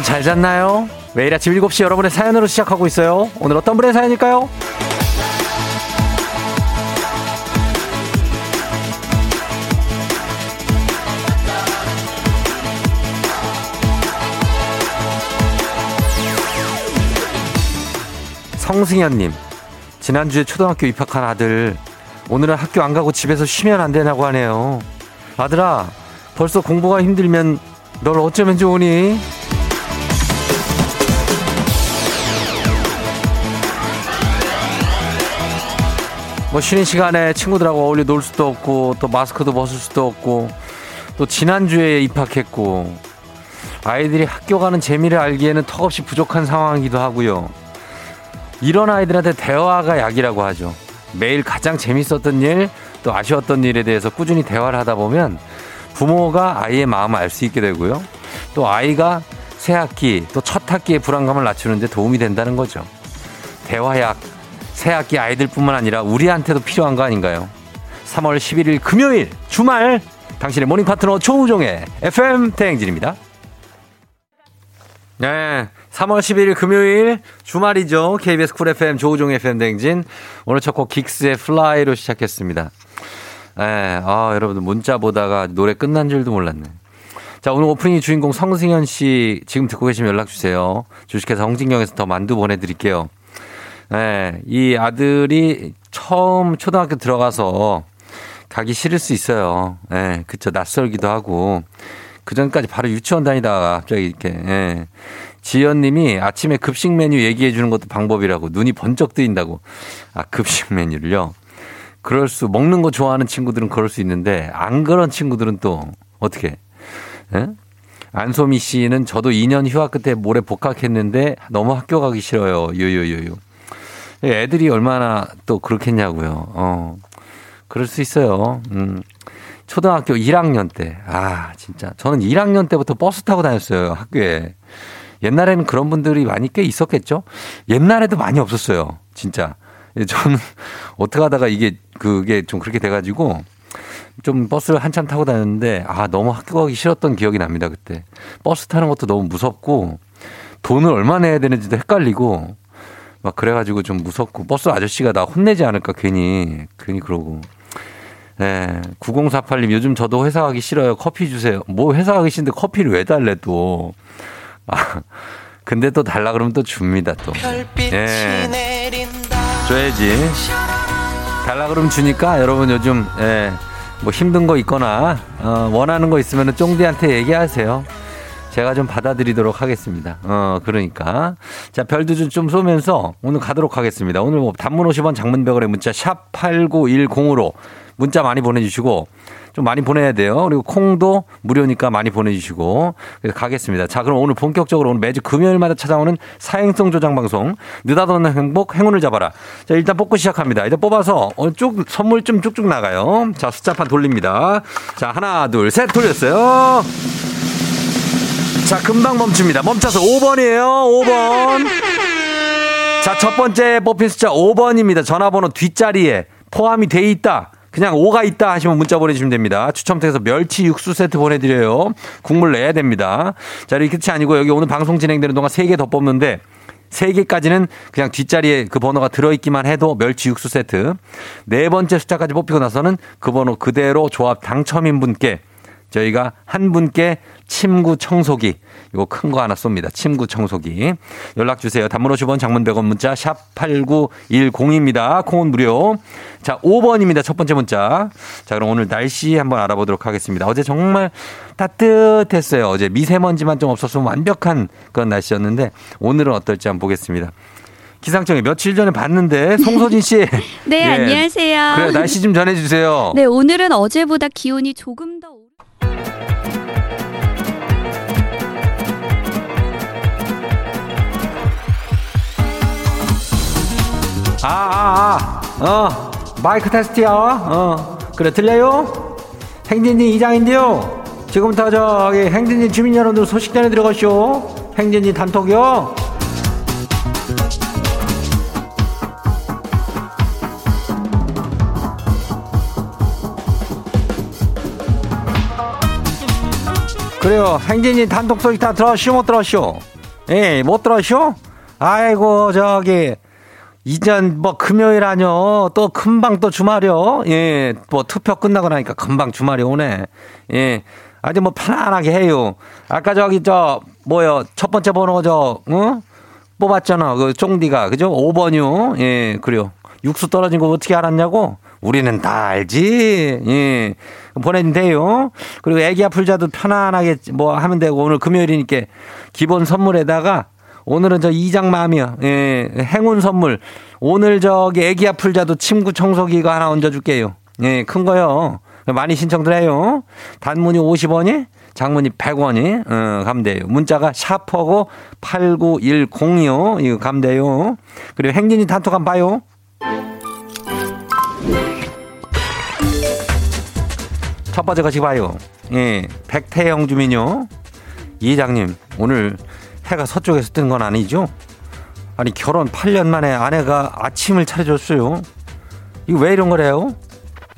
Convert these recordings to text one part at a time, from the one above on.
여러분 잘 잤나요? 매일 아침 7시 여러분의 사연으로 시작하고 있어요. 오늘 어떤 분의 사연일까요? 성승현님, 지난주에 초등학교 입학한 아들, 오늘은 학교 안 가고 집에서 쉬면 안 되냐고 하네요. 아들아, 벌써 공부가 힘들면 널 어쩌면 좋으니? 뭐 쉬는 시간에 친구들하고 어울려 놀 수도 없고 또 마스크도 벗을 수도 없고 또 지난주에 입학했고 아이들이 학교 가는 재미를 알기에는 턱없이 부족한 상황이기도 하고요. 이런 아이들한테 대화가 약이라고 하죠. 매일 가장 재밌었던 일, 또 아쉬웠던 일에 대해서 꾸준히 대화를 하다 보면 부모가 아이의 마음을 알 수 있게 되고요. 또 아이가 새 학기, 또 첫 학기의 불안감을 낮추는데 도움이 된다는 거죠. 대화약, 새 학기 아이들뿐만 아니라 우리한테도 필요한 거 아닌가요? 3월 11일 금요일 주말 당신의 모닝 파트너 조우종의 FM 대행진입니다. 네. 3월 11일 금요일 주말이죠. KBS Cool FM 조우종 FM 대행진. 오늘 첫 곡 긱스의 Fly로 시작했습니다. 네. 아, 여러분들 문자 보다가 노래 끝난 줄도 몰랐네. 자, 오늘 오프닝 주인공 성승현 씨 지금 듣고 계시면 연락 주세요. 주식회사 홍진경에서 더 만두 보내드릴게요. 네, 이 아들이 처음 초등학교 들어가서 가기 싫을 수 있어요. 예, 네, 그쵸. 낯설기도 하고. 그 전까지 바로 유치원 다니다가 갑자기 이렇게, 예. 지연 님이 아침에 급식 메뉴 얘기해 주는 것도 방법이라고 눈이 번쩍 뜨인다고. 아, 급식 메뉴를요? 그럴 수, 먹는 거 좋아하는 친구들은 그럴 수 있는데, 안 그런 친구들은 또, 어떻게, 예? 안소미 씨는 저도 2년 휴학 끝에 모레 복학했는데 너무 학교 가기 싫어요. 요요요요. 애들이 얼마나 또 그렇겠냐고요. 어. 그럴 수 있어요. 음. 초등학교 1학년 때. 아, 진짜. 저는 1학년 때부터 버스 타고 다녔어요. 학교에. 옛날에는 그런 분들이 많이 꽤 있었겠죠? 옛날에도 많이 없었어요. 진짜. 저는 어떻게 하다가 이게 그게 좀 그렇게 돼가지고 좀 버스를 한참 타고 다녔는데 아, 너무 학교 가기 싫었던 기억이 납니다. 그때. 버스 타는 것도 너무 무섭고 돈을 얼마 내야 되는지도 헷갈리고 막 그래가지고 좀 무섭고 버스 아저씨가 나 혼내지 않을까 괜히 괜히 그러고 네. 9048님 요즘 저도 회사 가기 싫어요. 커피 주세요. 뭐 회사 가기 싫은데 커피를 왜 달래 또. 아, 근데 또 달라 그러면 또 줍니다 또. 예. 줘야지. 달라 그러면 주니까 여러분 요즘 예. 뭐 힘든 거 있거나 어, 원하는 거 있으면 쫑디한테 얘기하세요. 제가 좀 받아들이도록 하겠습니다. 어, 그러니까. 자, 별도 좀, 좀 쏘면서 오늘 가도록 하겠습니다. 오늘 뭐 단문 50원 장문백원의 문자 샵 8910으로 문자 많이 보내주시고 좀 많이 보내야 돼요. 그리고 콩도 무료니까 많이 보내주시고 그래서 가겠습니다. 자, 그럼 오늘 본격적으로 오늘 매주 금요일마다 찾아오는 사행성 조장 방송 느닷없는 행복 행운을 잡아라. 자, 일단 뽑고 시작합니다. 일단 뽑아서 쭉 선물 좀 쭉쭉 나가요. 자, 숫자판 돌립니다. 자, 하나, 둘, 셋 돌렸어요. 자, 금방 멈춥니다. 멈춰서 5번이에요. 5번. 자, 첫 번째 뽑힌 숫자 5번입니다. 전화번호 뒷자리에 포함이 돼 있다. 그냥 5가 있다 하시면 문자 보내주시면 됩니다. 추첨 통해서 멸치 육수 세트 보내드려요. 국물 내야 됩니다. 자, 이렇게 끝이 아니고 여기 오늘 방송 진행되는 동안 3개 더 뽑는데 3개까지는 그냥 뒷자리에 그 번호가 들어있기만 해도 멸치 육수 세트. 네 번째 숫자까지 뽑히고 나서는 그 번호 그대로 조합 당첨인 분께 저희가 한 분께 침구 청소기 이거 큰 거 하나 쏩니다. 침구 청소기. 연락 주세요. 단문 50원 장문 100원 문자 샵 8910입니다. 콩은 무료. 자, 5번입니다. 첫 번째 문자. 자, 그럼 오늘 날씨 한번 알아보도록 하겠습니다. 어제 정말 따뜻했어요. 어제 미세먼지만 좀 없었으면 완벽한 그런 날씨였는데 오늘은 어떨지 한번 보겠습니다. 기상청에 며칠 전에 봤는데 송소진 씨. 네, 예. 안녕하세요. 그래 날씨 좀 전해 주세요. 네, 오늘은 어제보다 기온이 조금 더 아, 아, 아, 어, 마이크 테스트야. 어, 그래, 들려요? 행진이 이장인데요. 지금부터 저기 행진이 주민 여러분들 소식 전해 들어가시오. 행진이 단톡이요. 그래요. 행진이 단독 소식 다 들었쇼, 못 들었쇼? 예, 못 들었쇼? 아이고, 저기, 이전 뭐 금요일 아뇨. 또 금방 또 주말이요. 예, 뭐 투표 끝나고 나니까 금방 주말이 오네. 예. 아주 뭐 편안하게 해요. 아까 저기 저 뭐요 첫 번째 번호 저 응? 뽑았잖아. 그 쫑디가 그죠? 5번이요. 예, 그래요. 육수 떨어진 거 어떻게 알았냐고? 우리는 다 알지. 예. 보내주세요. 그리고 애기 아플자도 편안하게 뭐 하면 되고 오늘 금요일이니까 기본 선물에다가 오늘은 저 이장 마음이요. 예. 행운 선물. 오늘 저기 애기 아플자도 침구 청소기 가 하나 얹어줄게요. 예. 큰 거요. 많이 신청들 해요. 단문이 50원이 장문이 100원이 어, 가면 돼요. 문자가 샤퍼고 89106 이거 가면 돼요. 그리고 행진이 단톡 한번 봐요. 첫 번째 거지 봐요. 예, 백태영 주민요. 이장님, 오늘 해가 서쪽에서 뜬 건 아니죠? 아니, 결혼 8년 만에 아내가 아침을 차려줬어요. 이거 왜 이런 거래요?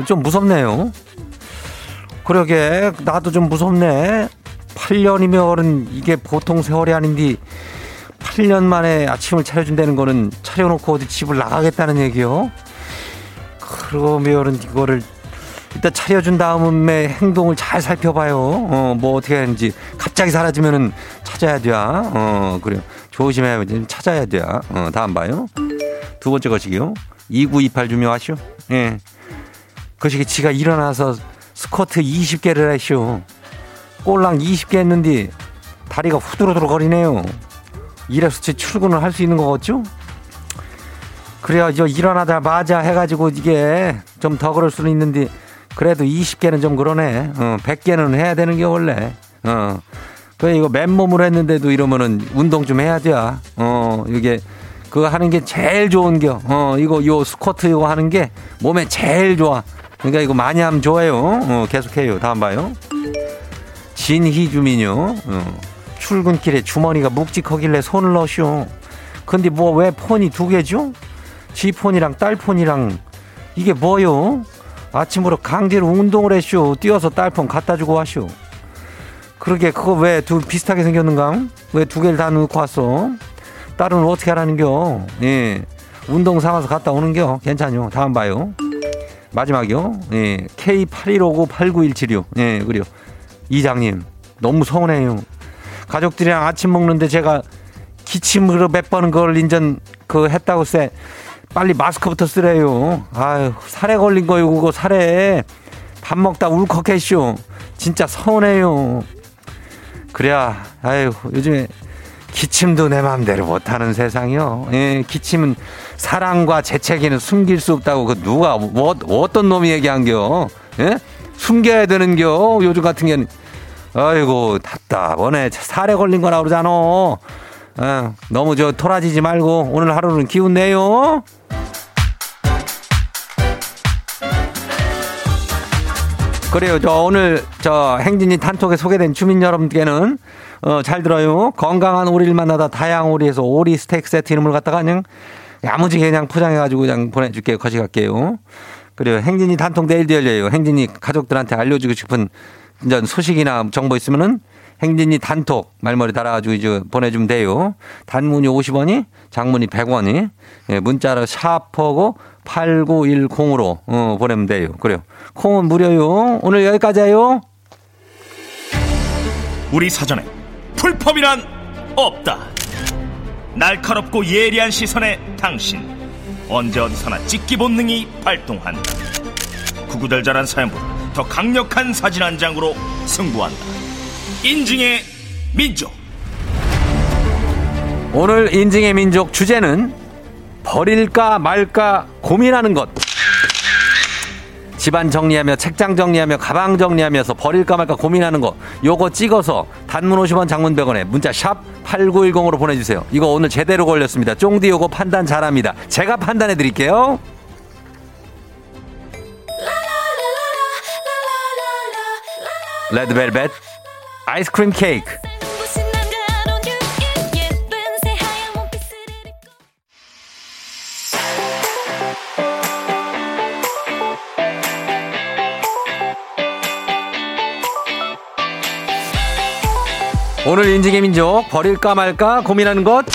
좀 무섭네요. 그러게, 나도 좀 무섭네. 8년이면 이게 보통 세월이 아닌데, 8년 만에 아침을 차려준다는 거는 차려놓고 어디 집을 나가겠다는 얘기요? 그러면은 이거를 일단 차려준 다음에 행동을 잘 살펴봐요. 어, 뭐 어떻게 하는지. 갑자기 사라지면은 찾아야 돼. 어, 그래요. 조심해야 돼. 찾아야 돼. 어, 다음 봐요. 두 번째 것이요. 2928 주묘하시오. 예. 그것이 지가 일어나서 스쿼트 20개를 하시오. 꼴랑 20개 했는데 다리가 후두루두루 거리네요. 이래서 출근을 할 수 있는 거겠죠? 그래야 저 일어나자마자 해가지고 이게 좀 더 그럴 수는 있는데 그래도 20개는 좀 그러네. 어, 100개는 해야 되는 게 원래. 어. 그래 이거 맨몸으로 했는데도 이러면은 운동 좀 해야 돼. 어, 이게 그거 하는 게 제일 좋은 겨. 어, 이거 요 스쿼트 이거 하는 게 몸에 제일 좋아. 그러니까 이거 많이 하면 좋아요. 어, 계속해요. 다음 봐요. 진희 주민요. 어. 출근길에 주머니가 묵직하길래 손을 넣으시오. 근데 뭐 왜 폰이 두 개죠? 지 폰이랑 딸 폰이랑 이게 뭐요? 아침으로 강제로 운동을 했쇼. 뛰어서 딸폰 갖다 주고 왔쇼. 그러게 그거 왜 두 비슷하게 생겼는가? 왜 두 개를 다 넣고 왔어? 딸은 어떻게 하라는겨? 예. 운동 삼아서 갔다 오는겨? 괜찮요. 다음 봐요. 마지막이요. 예. K81598917요. 예, 그래요. 이장님, 너무 서운해요. 가족들이랑 아침 먹는데 제가 기침으로 몇 번은 그걸 인전 그 했다고 쎄. 빨리 마스크부터 쓰래요. 아유, 살에 걸린 거요, 그거 살에. 밥 먹다 울컥했쇼. 진짜 서운해요. 그래야, 아유, 요즘에 기침도 내 마음대로 못하는 세상이요. 예, 기침은 사랑과 재채기는 숨길 수 없다고 그 누가 뭐, 어떤 놈이 얘기한겨? 예? 숨겨야 되는겨. 요즘 같은 경우는 아이고 답답하네. 살에 걸린 거라 그러잖아. 어, 너무 저 토라지지 말고 오늘 하루는 기운 내요. 그래요. 저 오늘 저 행진이 단톡에 소개된 주민 여러분께는 어, 잘 들어요. 건강한 오리를 만나다 다양 오리에서 오리 스테이크 세트 이름을 갖다가 그냥 야무지게 그냥 포장해가지고 그냥 보내줄게요. 거시갈게요. 그래요. 행진이 단톡 내일도 열려요. 행진이 가족들한테 알려주고 싶은 소식이나 정보 있으면은 행진이 단톡 말머리 달아가지고 이제 보내주면 돼요. 단문이 50원이, 장문이 100원이, 예, 문자로 샤퍼고 8910으로 어, 보내면 돼요. 그래요. 콩은 무료요. 오늘 여기까지예요. 우리 사전에 풀펌이란 없다. 날카롭고 예리한 시선에 당신 언제 어디서나 찍기 본능이 발동한다. 구구절절한 사연보다 더 강력한 사진 한 장으로 승부한다. 인증의 민족. 오늘 인증의 민족 주제는 버릴까 말까 고민하는 것. 집안 정리하며 책장 정리하며 가방 정리하면서 버릴까 말까 고민하는 거. 요거 찍어서 단문 50원 장문 100원에 문자 샵 8910으로 보내주세요. 이거 오늘 제대로 걸렸습니다. 쫑디 요거 판단 잘합니다. 제가 판단해 드릴게요. 레드벨벳 아이스크림 케이크 오늘 인증의 민족 버릴까 말까 고민하는 것.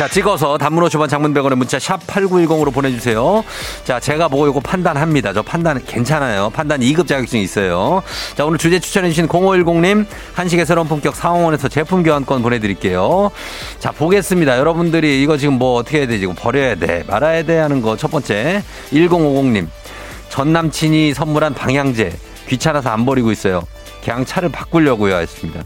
자, 찍어서 단문 50원 장문 100원의 문자 샵 8910으로 보내주세요. 자, 제가 보고 이거 판단합니다. 저 판단 괜찮아요. 판단 2급 자격증이 있어요. 자, 오늘 주제 추천해주신 0510님 한식의 새로운 품격 상황원에서 제품 교환권 보내드릴게요. 자, 보겠습니다. 여러분들이 이거 지금 뭐 어떻게 해야 되지? 이거 버려야 돼. 말아야 돼 하는 거 첫 번째. 1050님. 전 남친이 선물한 방향제. 귀찮아서 안 버리고 있어요. 그냥 차를 바꾸려고요. 했습니다.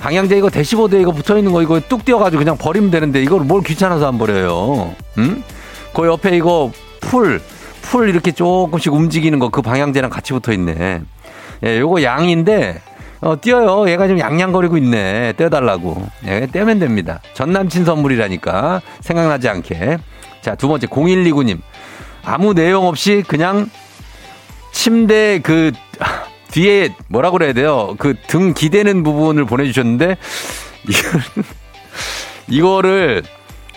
방향제 이거 대시보드에 이거 붙어 있는 거 이거 뚝 띄어가지고 그냥 버리면 되는데 이걸 뭘 귀찮아서 안 버려요. 응? 그 옆에 이거 풀, 풀 이렇게 조금씩 움직이는 거 그 방향제랑 같이 붙어 있네. 예, 요거 양인데, 어, 띄어요. 얘가 좀 양양거리고 있네. 떼어달라고. 예, 떼면 됩니다. 전 남친 선물이라니까. 생각나지 않게. 자, 두 번째, 0129님. 아무 내용 없이 그냥 침대 그, 뒤에 뭐라 그래야 돼요? 그 등 기대는 부분을 보내주셨는데 이거를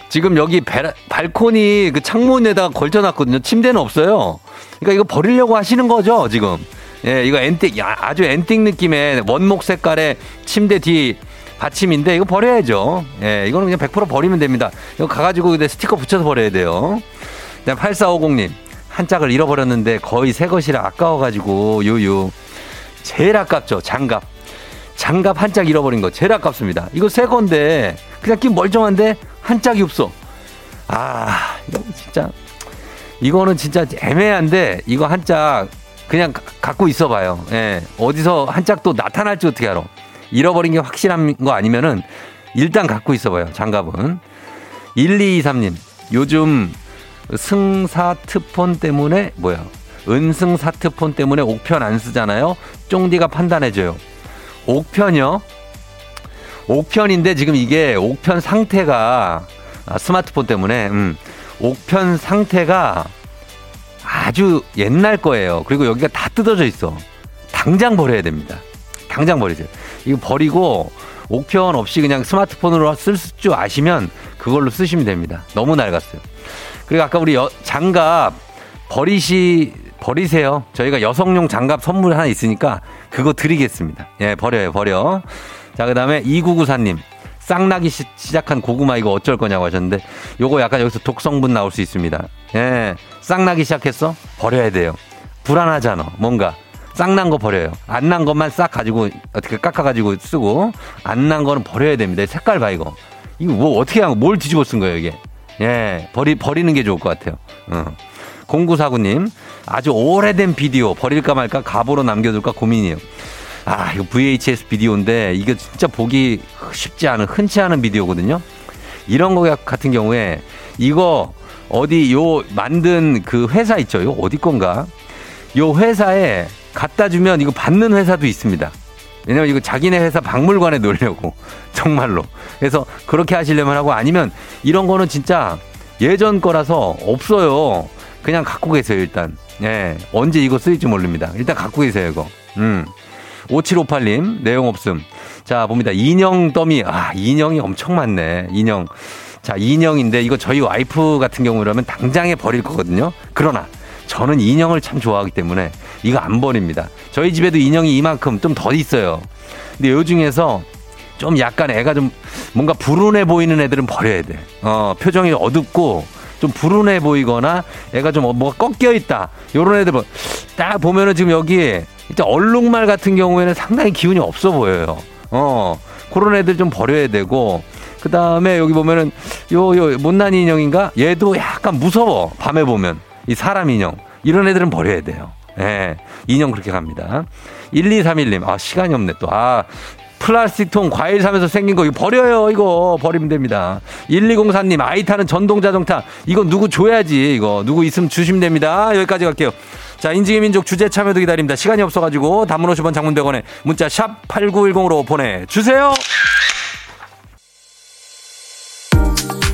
지금 여기 배, 발코니 그 창문에다가 걸쳐놨거든요. 침대는 없어요. 그러니까 이거 버리려고 하시는 거죠 지금. 예, 이거 앤틱 아주 앤틱 느낌의 원목 색깔의 침대 뒤 받침인데 이거 버려야죠. 예, 이거는 그냥 100% 버리면 됩니다. 이거 가가지고 스티커 붙여서 버려야 돼요. 8450님 한 짝을 잃어버렸는데 거의 새 것이라 아까워가지고 유유. 제일 아깝죠. 장갑. 장갑 한 짝 잃어버린 거 제일 아깝습니다. 이거 새 건데 그냥 끼 멀쩡한데 한 짝이 없어. 아, 이거 진짜 이거는 진짜 애매한데 이거 한 짝 그냥 갖고 있어 봐요. 예. 어디서 한 짝 또 나타날지 어떻게 알아? 잃어버린 게 확실한 거 아니면은 일단 갖고 있어 봐요. 장갑은. 1223님. 요즘 승사트폰 때문에 뭐야? 은승 사트폰 때문에 옥편 안 쓰잖아요. 쫑디가 판단해줘요. 옥편이요? 옥편인데 지금 이게 옥편 상태가 아, 스마트폰 때문에 음, 옥편 상태가 아주 옛날 거예요. 그리고 여기가 다 뜯어져 있어. 당장 버려야 됩니다. 당장 버리세요. 이거 버리고 옥편 없이 그냥 스마트폰으로 쓸 줄 아시면 그걸로 쓰시면 됩니다. 너무 낡았어요. 그리고 아까 우리 여, 장갑 버리시 버리세요. 저희가 여성용 장갑 선물 하나 있으니까 그거 드리겠습니다. 예, 버려요, 버려. 자, 그 다음에 2994님. 쌍나기 시, 작한 고구마 이거 어쩔 거냐고 하셨는데 요거 약간 여기서 독성분 나올 수 있습니다. 예. 쌍나기 시작했어? 버려야 돼요. 불안하잖아. 뭔가. 쌍난 거 버려요. 안 난 것만 싹 가지고 어떻게 깎아가지고 쓰고 안 난 거는 버려야 됩니다. 색깔 봐 이거. 이거 뭐 어떻게 한 거, 뭘 뒤집어 쓴 거예요 이게. 예, 버리 버리는 게 좋을 것 같아요. 어. 0949님, 아주 오래된 비디오 버릴까 말까 가보로 남겨둘까 고민이에요. 아, 이거 VHS 비디오인데 이게 진짜 보기 쉽지 않은, 흔치 않은 비디오거든요. 이런 거 같은 경우에 이거 어디 요 만든 그 회사 있죠? 요 어디 건가? 요 회사에 갖다 주면 이거 받는 회사도 있습니다. 왜냐면 이거 자기네 회사 박물관에 놓으려고. 정말로. 그래서 그렇게 하시려면 하고 아니면 이런 거는 진짜 예전 거라서 없어요. 그냥 갖고 계세요, 일단. 예. 언제 이거 쓰일지 모릅니다. 일단 갖고 계세요, 이거. 음. 5758님, 내용 없음. 자, 봅니다. 인형 더미. 아, 인형이 엄청 많네. 인형. 자, 인형인데 이거 저희 와이프 같은 경우라면 당장에 버릴 거거든요. 그러나 저는 인형을 참 좋아하기 때문에 이거 안 버립니다. 저희 집에도 인형이 이만큼 좀더 있어요. 근데 요 중에서 좀 약간 애가 좀 뭔가 불운해 보이는 애들은 버려야 돼. 어, 표정이 어둡고 좀 불운해 보이거나 애가 좀 뭐가 꺾여 있다. 요런 애들 뭐딱 보면은 지금 여기 진짜 얼룩말 같은 경우에는 상당히 기운이 없어 보여요. 어. 그런 애들 좀 버려야 되고 그 다음에 여기 보면은 요, 요, 못난 인형인가? 얘도 약간 무서워. 밤에 보면. 이 사람 인형. 이런 애들은 버려야 돼요. 예. 네, 인형 그렇게 갑니다. 1231님. 아, 시간이 없네 또. 아, 플라스틱 통 과일 사면서 생긴 거 이거 버려요 이거. 버리면 됩니다. 1204님 아이 타는 전동 자동차. 이거 누구 줘야지 이거. 누구 있으면 주시면 됩니다. 여기까지 갈게요. 자 인증의 민족 주제 참여도 기다립니다. 시간이 없어가지고 단문 50원 장문 100원에 문자 샵 8910으로 보내주세요.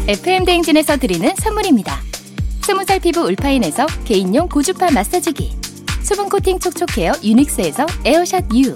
FM 대행진에서 드리는 선물입니다. 스무살 피부 울파인에서 개인용 고주파 마사지기. 수분 코팅 촉촉헤어 유닉스에서 에어샷 U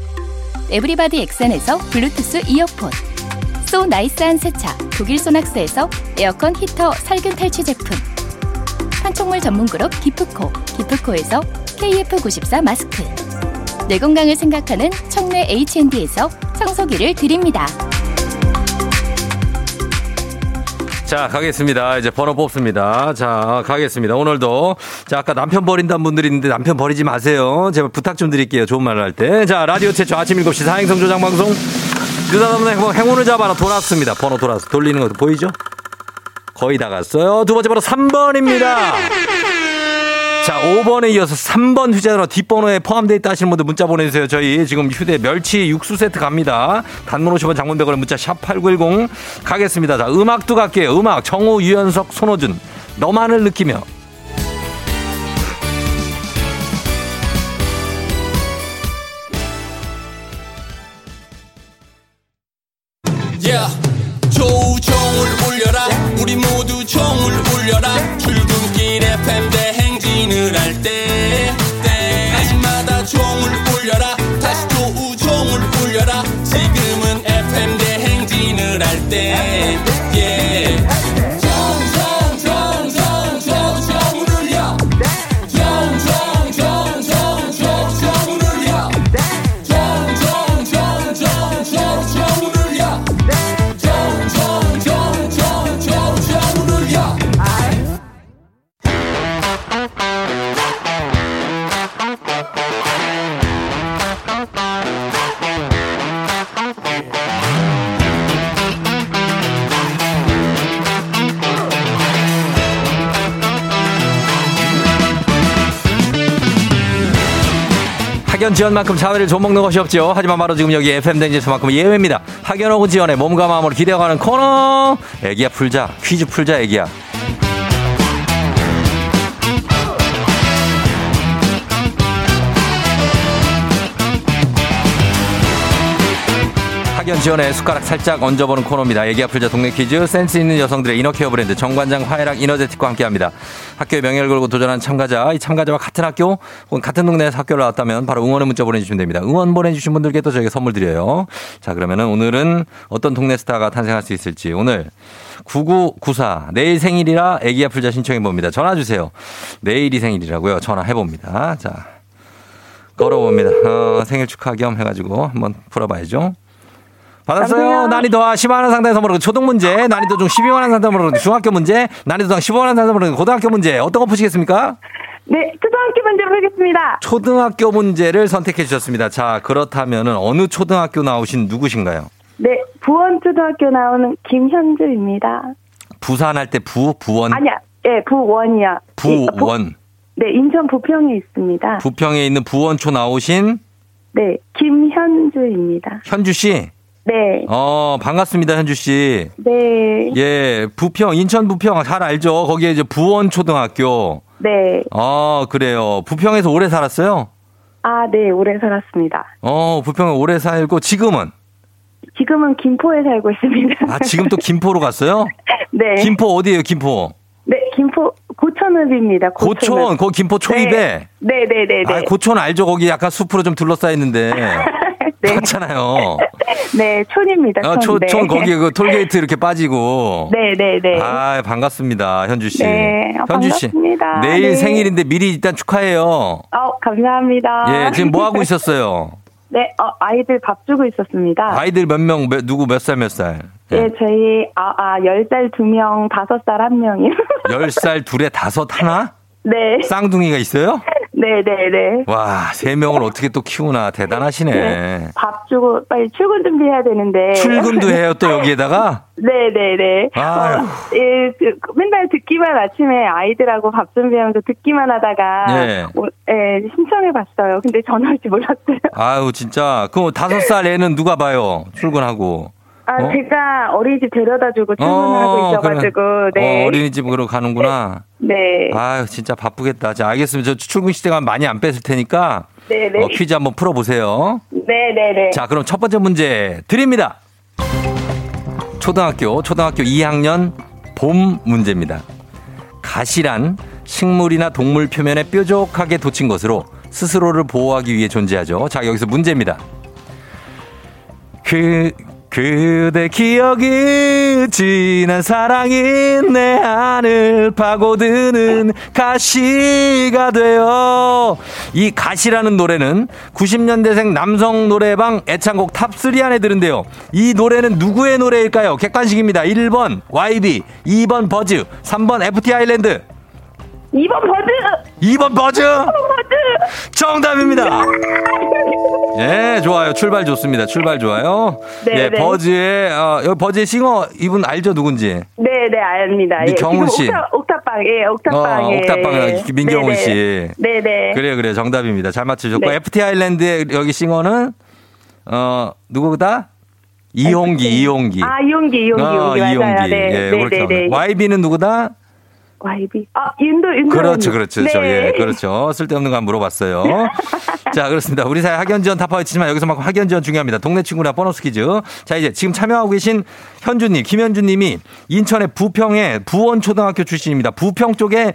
에브리바디 엑센에서 블루투스 이어폰 so nice한 세차 독일 소낙스에서 에어컨 히터 살균 탈취 제품 판촉물 전문 그룹 기프코 기프코에서 KF94 마스크 내 건강을 생각하는 청내 H&D에서 청소기를 드립니다. 자, 가겠습니다. 이제 번호 뽑습니다. 자, 가겠습니다. 오늘도. 자, 아까 남편 버린다는 분들이 있는데 남편 버리지 마세요. 제발 부탁 좀 드릴게요. 좋은 말을 할 때. 자, 라디오 최초 아침 7시 사행성 조장방송. 느닷없는 행운, 행운을 잡아라. 돌았습니다. 번호 돌아서. 돌리는 것도 보이죠? 거의 다 갔어요. 두 번째 번호 3번입니다. 자, 5번에 이어서 3번 휴대전화 뒷번호에 포함되어 있다 하시는 분들 문자 보내주세요. 저희 지금 휴대 멸치 육수 세트 갑니다. 단문 50원 장문 100원 문자 샵 8910 가겠습니다. 자, 음악도 갈게요. 음악 정우, 유연석, 손호준 너만을 느끼며 대 학연 지원만큼 자회를 좀먹는 것이 없죠. 하지만 바로 지금 여기 FM 댕지에서만큼 예외입니다. 학연 오고 지원의 몸과 마음으로 기대어가는 코너. 애기야 풀자. 퀴즈 풀자 애기야. 지원의 숟가락 살짝 얹어보는 코너입니다. 애기 아플자 동네 퀴즈 센스 있는 여성들의 이너케어 브랜드 정관장 화해락 이너제틱과 함께합니다. 학교의 명예를 걸고 도전한 참가자, 이 참가자와 같은 학교 혹은 같은 동네에서 학교를 나왔다면 바로 응원의 문자 보내주시면 됩니다. 응원 보내주신 분들께 또 저희가 선물 드려요. 자 그러면은 오늘은 어떤 동네 스타가 탄생할 수 있을지 오늘 9994 내일 생일이라 애기 아플자 신청해 봅니다. 전화 주세요. 내일이 생일이라고요. 전화해 봅니다. 자 걸어봅니다. 어, 생일 축하 겸 해가지고 한번 풀어봐야죠. 받았어요. 난이도 10만 원 상당의 선물로 초등 문제, 난이도 중 12만 원 상당으로 중학교 문제, 난이도 중 15만 원 상당으로 고등학교 문제. 어떤 거 푸시겠습니까? 네, 초등학교 문제 풀겠습니다. 초등학교 문제를 선택해 주셨습니다. 자, 그렇다면은 어느 초등학교 나오신 누구신가요? 네, 부원초등학교 나오는 김현주입니다. 부산 할 때 부, 부원, 아니야, 예, 부원이야. 이- 부- 부원. 네, 인천 부평에 있습니다. 부평에 있는 부원초 나오신 네, 김현주입니다. 현주 씨. 네, 어, 반갑습니다, 현주 씨. 네, 예, 부평, 인천 부평 잘 알죠? 거기에 이제 부원초등학교. 네. 어, 그래요. 부평에서 오래 살았어요? 아, 네, 오래 살았습니다. 어, 부평에 오래 살고 지금은 지금은 김포에 살고 있습니다. 아, 지금 또 김포로 갔어요? 네, 김포 어디예요, 김포? 네, 김포 고촌읍입니다. 고촌, 고촌읍. 거기 김포 초입에. 네, 네, 네, 네. 아, 고촌 알죠? 거기 약간 숲으로 좀 둘러싸여 있는데. 네. 맞잖아요. 네, 촌입니다. 아, 촌. 촌, 네. 촌 거기 그 톨게이트 이렇게 빠지고. 네, 네, 네. 아, 반갑습니다. 현주 씨. 네, 아, 현주 씨. 반갑습니다. 내일 네. 생일인데 미리 일단 축하해요. 어, 감사합니다. 예, 지금 뭐 하고 있었어요? 네, 어, 아이들 밥 주고 있었습니다. 아이들 몇 명, 몇- 누구 몇 살 몇 살? 예, 저희, 아, 아, 10살 2명, 5살 1명이요. 10살 둘에 다섯 하나? 네. 쌍둥이가 있어요? 네, 네, 네. 와, 세 명을 어떻게 또 키우나 대단하시네. 네. 밥 주고 빨리 출근 준비해야 되는데. 출근도 해요 또 여기에다가? 네, 네, 네. 아유. 어, 예, 그, 맨날 듣기만 아침에 아이들하고 밥 준비하면서 듣기만 하다가 예. 오, 예, 신청해 봤어요. 근데 전화 올지 몰랐어요. 아유 진짜 그 다섯 살 애는 누가 봐요 출근하고? 아, 어? 제가 어린이집 데려다 주고 출근을 하고 있어가지고, 그러면, 네. 어, 어린이집으로 가는구나. 네. 아유 진짜 바쁘겠다. 자 알겠습니다. 저 출근 시간 많이 안 뺐을 테니까 네, 네. 어, 퀴즈 한번 풀어보세요. 네, 네, 네. 자, 그럼 첫 번째 문제 드립니다. 초등학교, 초등학교 2학년 봄 문제입니다. 가시란 식물이나 동물 표면에 뾰족하게 돋친 것으로 스스로를 보호하기 위해 존재하죠. 자, 여기서 문제입니다. 그, 그대 기억이 진한 사랑이 내 안을 파고드는 가시가 돼요. 이 가시라는 노래는 90년대생 남성 노래방 애창곡 탑3 안에 드는데요. 이 노래는 누구의 노래일까요? 객관식입니다. 1번 YB, 2번 버즈, 3번 FT 아일랜드, 2번 버즈! 2번 버즈! 버즈! 정답입니다. 예, 좋아요. 출발 좋습니다. 출발 좋아요. 네, 예, 네. 버즈의, 어, 여기 버즈의 싱어 이분 알죠? 누군지? 네, 네, 압니다. 예. 민경훈 지금 씨. 옥탑, 옥탑방, 예, 옥탑방. 어, 예. 옥탑방 민경훈 네, 네. 씨. 네, 네. 그래요, 그래요. 정답입니다. 잘 맞추셨고. 네. FT 아일랜드의 여기 싱어는, 어, 누구다? 이용기, 이용기. 아, 이용기, 이용기, 어. 네, 예, 네, 네, 네. YB는 누구다? YB. 아, 윤도, 윤도. 그렇죠, 그렇죠. 저, 네. 예, 그렇죠. 쓸데없는 거안 물어봤어요. 자, 그렇습니다. 우리 사회 학연 지원 타파에 치지만 여기서만큼 학연 지원 중요합니다. 동네 친구나 보너스 퀴즈. 자, 이제 지금 참여하고 계신 현주님, 김현주님이 인천의 부평의 부원초등학교 출신입니다. 부평 쪽에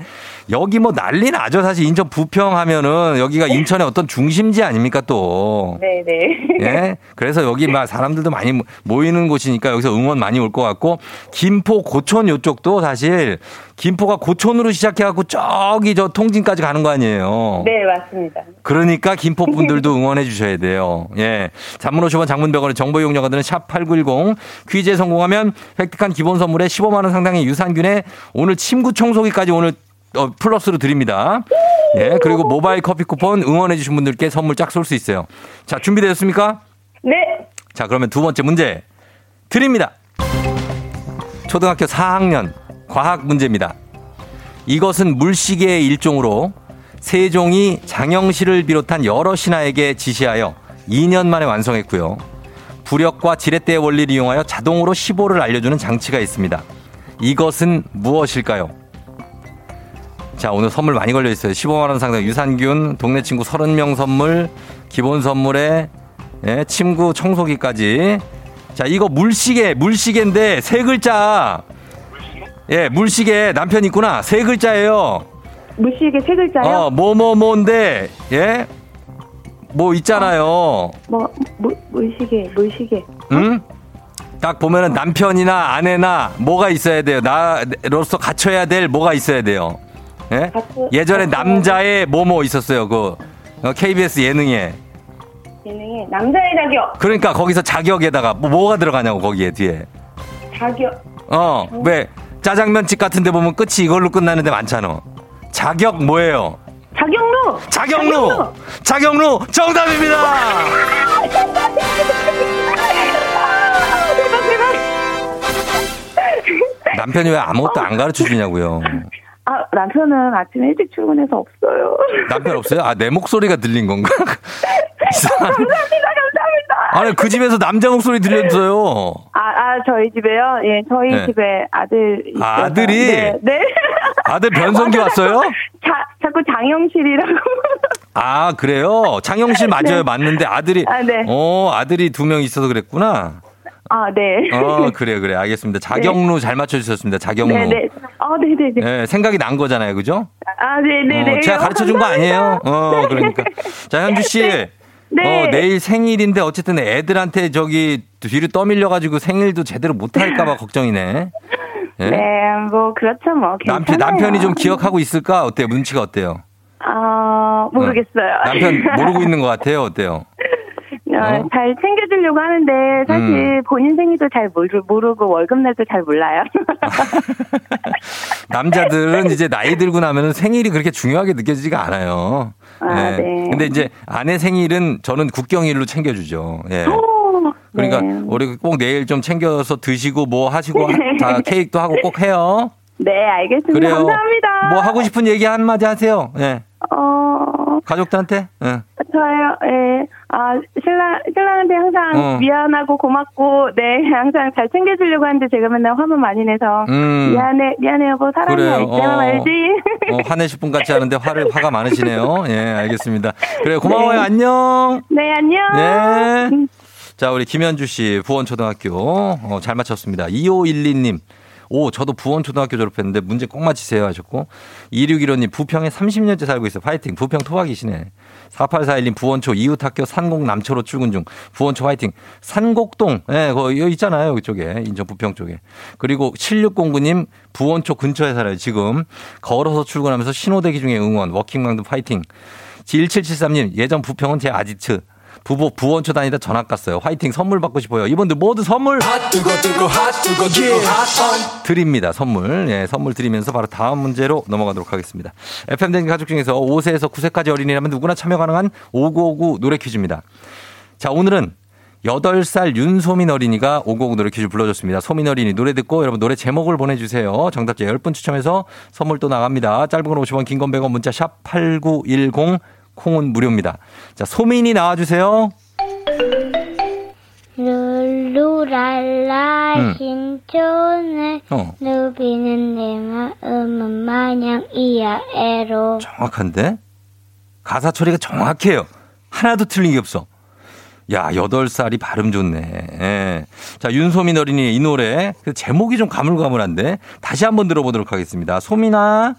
여기 뭐 난리 나죠. 사실 인천 부평 하면은 여기가 인천의 어떤 중심지 아닙니까 또. 네, 네. 예. 그래서 여기 막 사람들도 많이 모이는 곳이니까 여기서 응원 많이 올 것 같고 김포 고촌 요쪽도 사실 김포가 고촌으로 시작해갖고 저기 저 통진까지 가는 거 아니에요. 네, 맞습니다. 그러니까 김포 분들도 응원해 주셔야 돼요. 예. 단문 50원 장문 100원의 정보 이용료가들은 샵8910 퀴즈에 성공하면 획득한 기본 선물에 15만 원 상당의 유산균에 오늘 침구 청소기까지 오늘 어, 플러스로 드립니다. 예. 그리고 모바일 커피 쿠폰 응원해 주신 분들께 선물 쫙 쏠 수 있어요. 자, 준비되셨습니까? 네. 자, 그러면 두 번째 문제 드립니다. 초등학교 4학년 과학 문제입니다. 이것은 물시계의 일종으로 세종이 장영실을 비롯한 여러 신하에게 지시하여 2년 만에 완성했고요. 부력과 지렛대의 원리를 이용하여 자동으로 시보를 알려주는 장치가 있습니다. 이것은 무엇일까요? 자, 오늘 선물 많이 걸려 있어요. 15만원 상당 유산균, 동네 친구 30명 선물, 기본 선물에 예, 침구 청소기까지. 자, 이거 물시계, 물시계인데 세 글자. 예, 물시계 남편 있구나. 세 글자예요. 무시게 세 글자요? 어, 뭐뭐뭐인데 예? 뭐 있잖아요. 뭐, 무, 무시게, 무시게. 응? 딱 보면은 남편이나 아내나 뭐가 있어야 돼요. 나로서 갖춰야 될 뭐가 있어야 돼요. 예? 갖춰- 예전에 남자의 뭐뭐 있었어요. 그 어, KBS 예능에. 예능에 남자의 자격, 그러니까 거기서 자격에다가 뭐, 뭐가 들어가냐고 거기에 뒤에. 자격. 어, 왜 짜장면집 같은 데 보면 끝이 이걸로 끝나는 데 많잖아. 자격 뭐예요? 자격로! 자격로! 자격로 정답입니다! 남편이 왜 아무것도 안 가르쳐 주냐고요. 아, 남편은 아침에 일찍 출근해서 없어요. 남편 없어요? 아, 내 목소리가 들린 건가? 이상한. 감사합니다, 감사합니다. 아니, 그 집에서 남자 목소리 들렸어요. 아, 아, 저희 집에요? 예, 저희 네. 집에 아들. 있어서. 아, 아들이? 네. 네. 아들 변성기 맞아요. 왔어요? 자, 자꾸 장영실이라고. 아, 그래요? 장영실 맞아요. 네. 맞는데 아들이. 아, 네. 어, 아들이 두 명 있어서 그랬구나. 아, 네. 어, 그래요, 그래. 알겠습니다. 자경루 잘 맞춰주셨습니다. 자경루. 네 네. 아, 네 네네. 예, 생각이 난 거잖아요. 그죠? 아, 네 네 네. 어, 제가 가르쳐 준 거 아니에요? 어, 그러니까. 자, 현주 씨. 네. 어, 내일 생일인데 어쨌든 애들한테 저기 뒤로 떠밀려가지고 생일도 제대로 못할까봐 걱정이네. 예? 네, 뭐 그렇죠, 뭐. 남편, 괜찮아요. 남편이 좀 기억하고 있을까? 어때요? 눈치가 어때요? 아, 모르겠어요. 남편 모르고 있는 것 같아요? 어때요? 어, 어? 잘 챙겨주려고 하는데 사실 음. 본인 생일도 잘 모르, 모르고 월급날도 잘 몰라요. 남자들은 이제 나이 들고 나면은 생일이 그렇게 중요하게 느껴지지가 않아요. 아, 예. 네. 근데 이제 아내 생일은 저는 국경일로 챙겨주죠. 예. 오, 그러니까 네. 우리 꼭 내일 좀 챙겨서 드시고 뭐 하시고 네. 다 케이크도 하고 꼭 해요. 네, 알겠습니다. 그래요. 감사합니다. 뭐 하고 싶은 얘기 한마디 하세요. 예. 어, 가족들한테. 예. 저요, 예. 아, 신랑, 신랑한테 항상 어. 미안하고 고맙고, 네, 항상 잘 챙겨주려고 하는데 제가 맨날 화만 많이 내서. 음. 미안해, 미안해, 여보, 사랑해. 이때만 어. 알지? 어, 화내실 분 같지 않은데 화를 화가 많으시네요. 예, 알겠습니다. 그래요. 고마워요. 네. 안녕. 네, 안녕. 네. 음. 자, 우리 김현주 씨, 부원초등학교. 어, 잘 맞췄습니다. 2512님. 오, 저도 부원초등학교 졸업했는데 문제 꼭 맞히세요 하셨고. 2615님, 부평에 30년째 살고 있어요. 파이팅. 부평 토박이시네. 4841님, 부원초 이웃학교 산곡 남초로 출근 중. 부원초 화이팅. 산곡동. 예, 거 여기 있잖아요. 이쪽에. 인천 부평 쪽에. 그리고 7609님, 부원초 근처에 살아요. 지금. 걸어서 출근하면서 신호대기 중에 응원. 워킹맘도 파이팅. 1773님, 예전 부평은 제 아지트. 부부 부원초 다니다 전학 갔어요. 화이팅 선물 받고 싶어요. 이분들 모두 선물 핫 뜨거 뜨거 핫 뜨거 뜨거 핫 드립니다. 선물. 예, 선물 드리면서 바로 다음 문제로 넘어가도록 하겠습니다. FM 댕 가족 중에서 5세에서 9세까지 어린이라면 누구나 참여 가능한 5959 노래 퀴즈입니다. 자, 오늘은 8살 윤소민 어린이가 559 노래 퀴즈 불러줬습니다. 소민 어린이 노래 듣고 여러분 노래 제목을 보내주세요. 정답자 10분 추첨해서 선물 또 나갑니다. 짧은 건 50원, 긴 건 100원, 문자 샵 8910, 콩은 무료입니다. 자, 소민이 나와주세요. 룰루랄라 응. 신촌을 어, 누비는 내 마음은 마냥 이야애로 정확한데? 가사 처리가 정확해요. 하나도 틀린 게 없어. 야, 8살이 발음 좋네. 예. 자, 윤소민 어린이의 이 노래. 그 제목이 좀 가물가물한데. 다시 한번 들어보도록 하겠습니다. 소민아.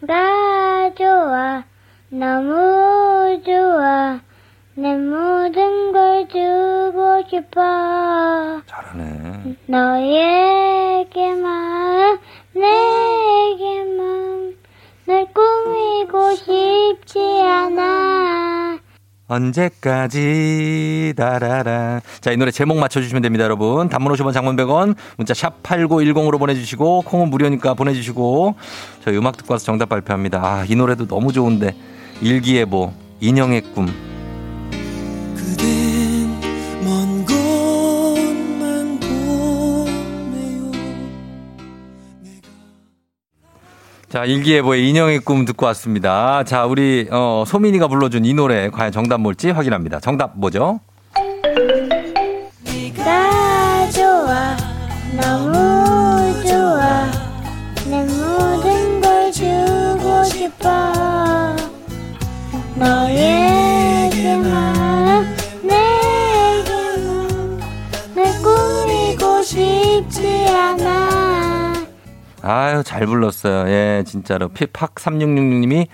나 좋아. 너무 좋아. 내 모든 걸 주고 싶어. 잘하네. 너에게만 내게만 널 꾸미고 싶지 않아 언제까지 다라라. 자, 이 노래 제목 맞춰주시면 됩니다, 여러분. 단문 50원, 장문 100원, 문자 샵 8910으로 보내주시고, 콩은 무료니까 보내주시고, 저희 음악 듣고 와서 정답 발표합니다. 아, 이 노래도 너무 좋은데. 일기예보, 인형의 꿈. 그댄 자, 일기예보의 인형의 꿈 듣고 왔습니다. 자, 우리, 어, 소민이가 불러준 이 노래, 과연 정답 뭘지 확인합니다. 정답 뭐죠? 아유, 잘 불렀어요. 예, 진짜로. 팍3666님이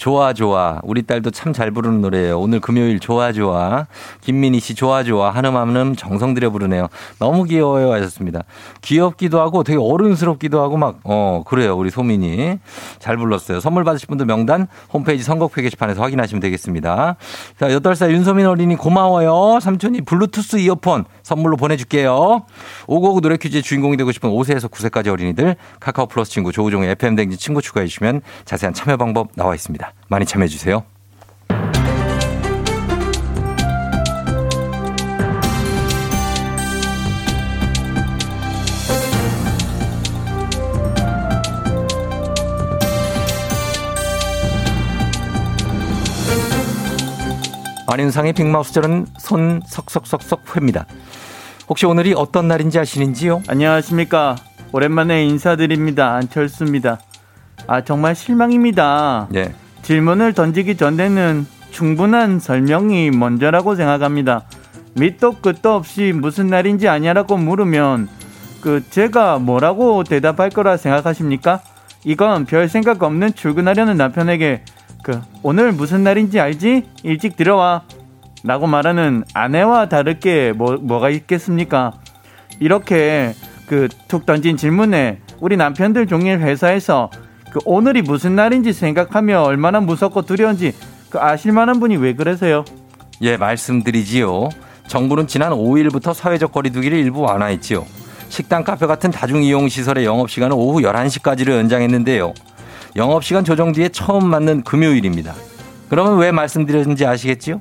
좋아, 좋아. 우리 딸도 참 잘 부르는 노래예요. 오늘 금요일 좋아, 좋아. 김민희 씨 좋아, 좋아. 한음 한음 정성 들여 부르네요. 너무 귀여워요. 하셨습니다. 귀엽기도 하고 되게 어른스럽기도 하고 막, 어, 그래요. 우리 소민이. 잘 불렀어요. 선물 받으실 분들 명단 홈페이지 선곡표 게시판에서 확인하시면 되겠습니다. 자, 8살 윤소민 어린이 고마워요. 삼촌이 블루투스 이어폰 선물로 보내줄게요. 오고오고 노래 퀴즈의 주인공이 되고 싶은 5세에서 9세까지 어린이들 카카오 플러스 친구 조우종의 FM 댕진 친구 추가해 주시면 자세한 참여 방법 나와 있습니다. 많이 참여해 주세요. 안윤상의 빅마우스 절은 손 석석석석 회입니다. 혹시 오늘이 어떤 날인지 아시는지요? 안녕하십니까. 오랜만에 인사드립니다. 안철수입니다. 아, 정말 실망입니다. 예. 질문을 던지기 전에는 충분한 설명이 먼저라고 생각합니다. 밑도 끝도 없이 무슨 날인지 아냐라고 물으면 그 제가 뭐라고 대답할 거라 생각하십니까? 이건 별 생각 없는 출근하려는 남편에게 그 오늘 무슨 날인지 알지? 일찍 들어와. 라고 말하는 아내와 다르게 뭐 뭐가 있겠습니까? 이렇게 그 툭 던진 질문에 우리 남편들 종일 회사에서 그 오늘이 무슨 날인지 생각하며 얼마나 무섭고 두려운지 그 아실 만한 분이 왜 그러세요? 예, 말씀드리지요. 정부는 지난 5일부터 사회적 거리두기를 일부 완화했지요. 식당, 카페 같은 다중이용 시설의 영업시간을 오후 11시까지로 연장했는데요. 영업시간 조정 뒤에 처음 맞는 금요일입니다. 그러면 왜 말씀드렸는지 아시겠지요?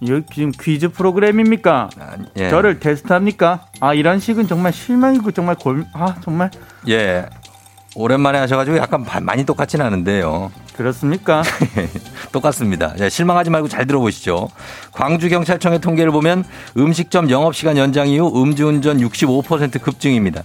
이거 지금 퀴즈 프로그램입니까? 아, 예. 저를 테스트합니까? 아 이런 식은 정말 실망이고 정말 골, 아 정말 예. 오랜만에 하셔가지고 약간 바- 많이 똑같진 않은데요. 그렇습니까? 똑같습니다. 예, 실망하지 말고 잘 들어보시죠. 광주경찰청의 통계를 보면 음식점 영업시간 연장 이후 음주운전 65% 급증입니다.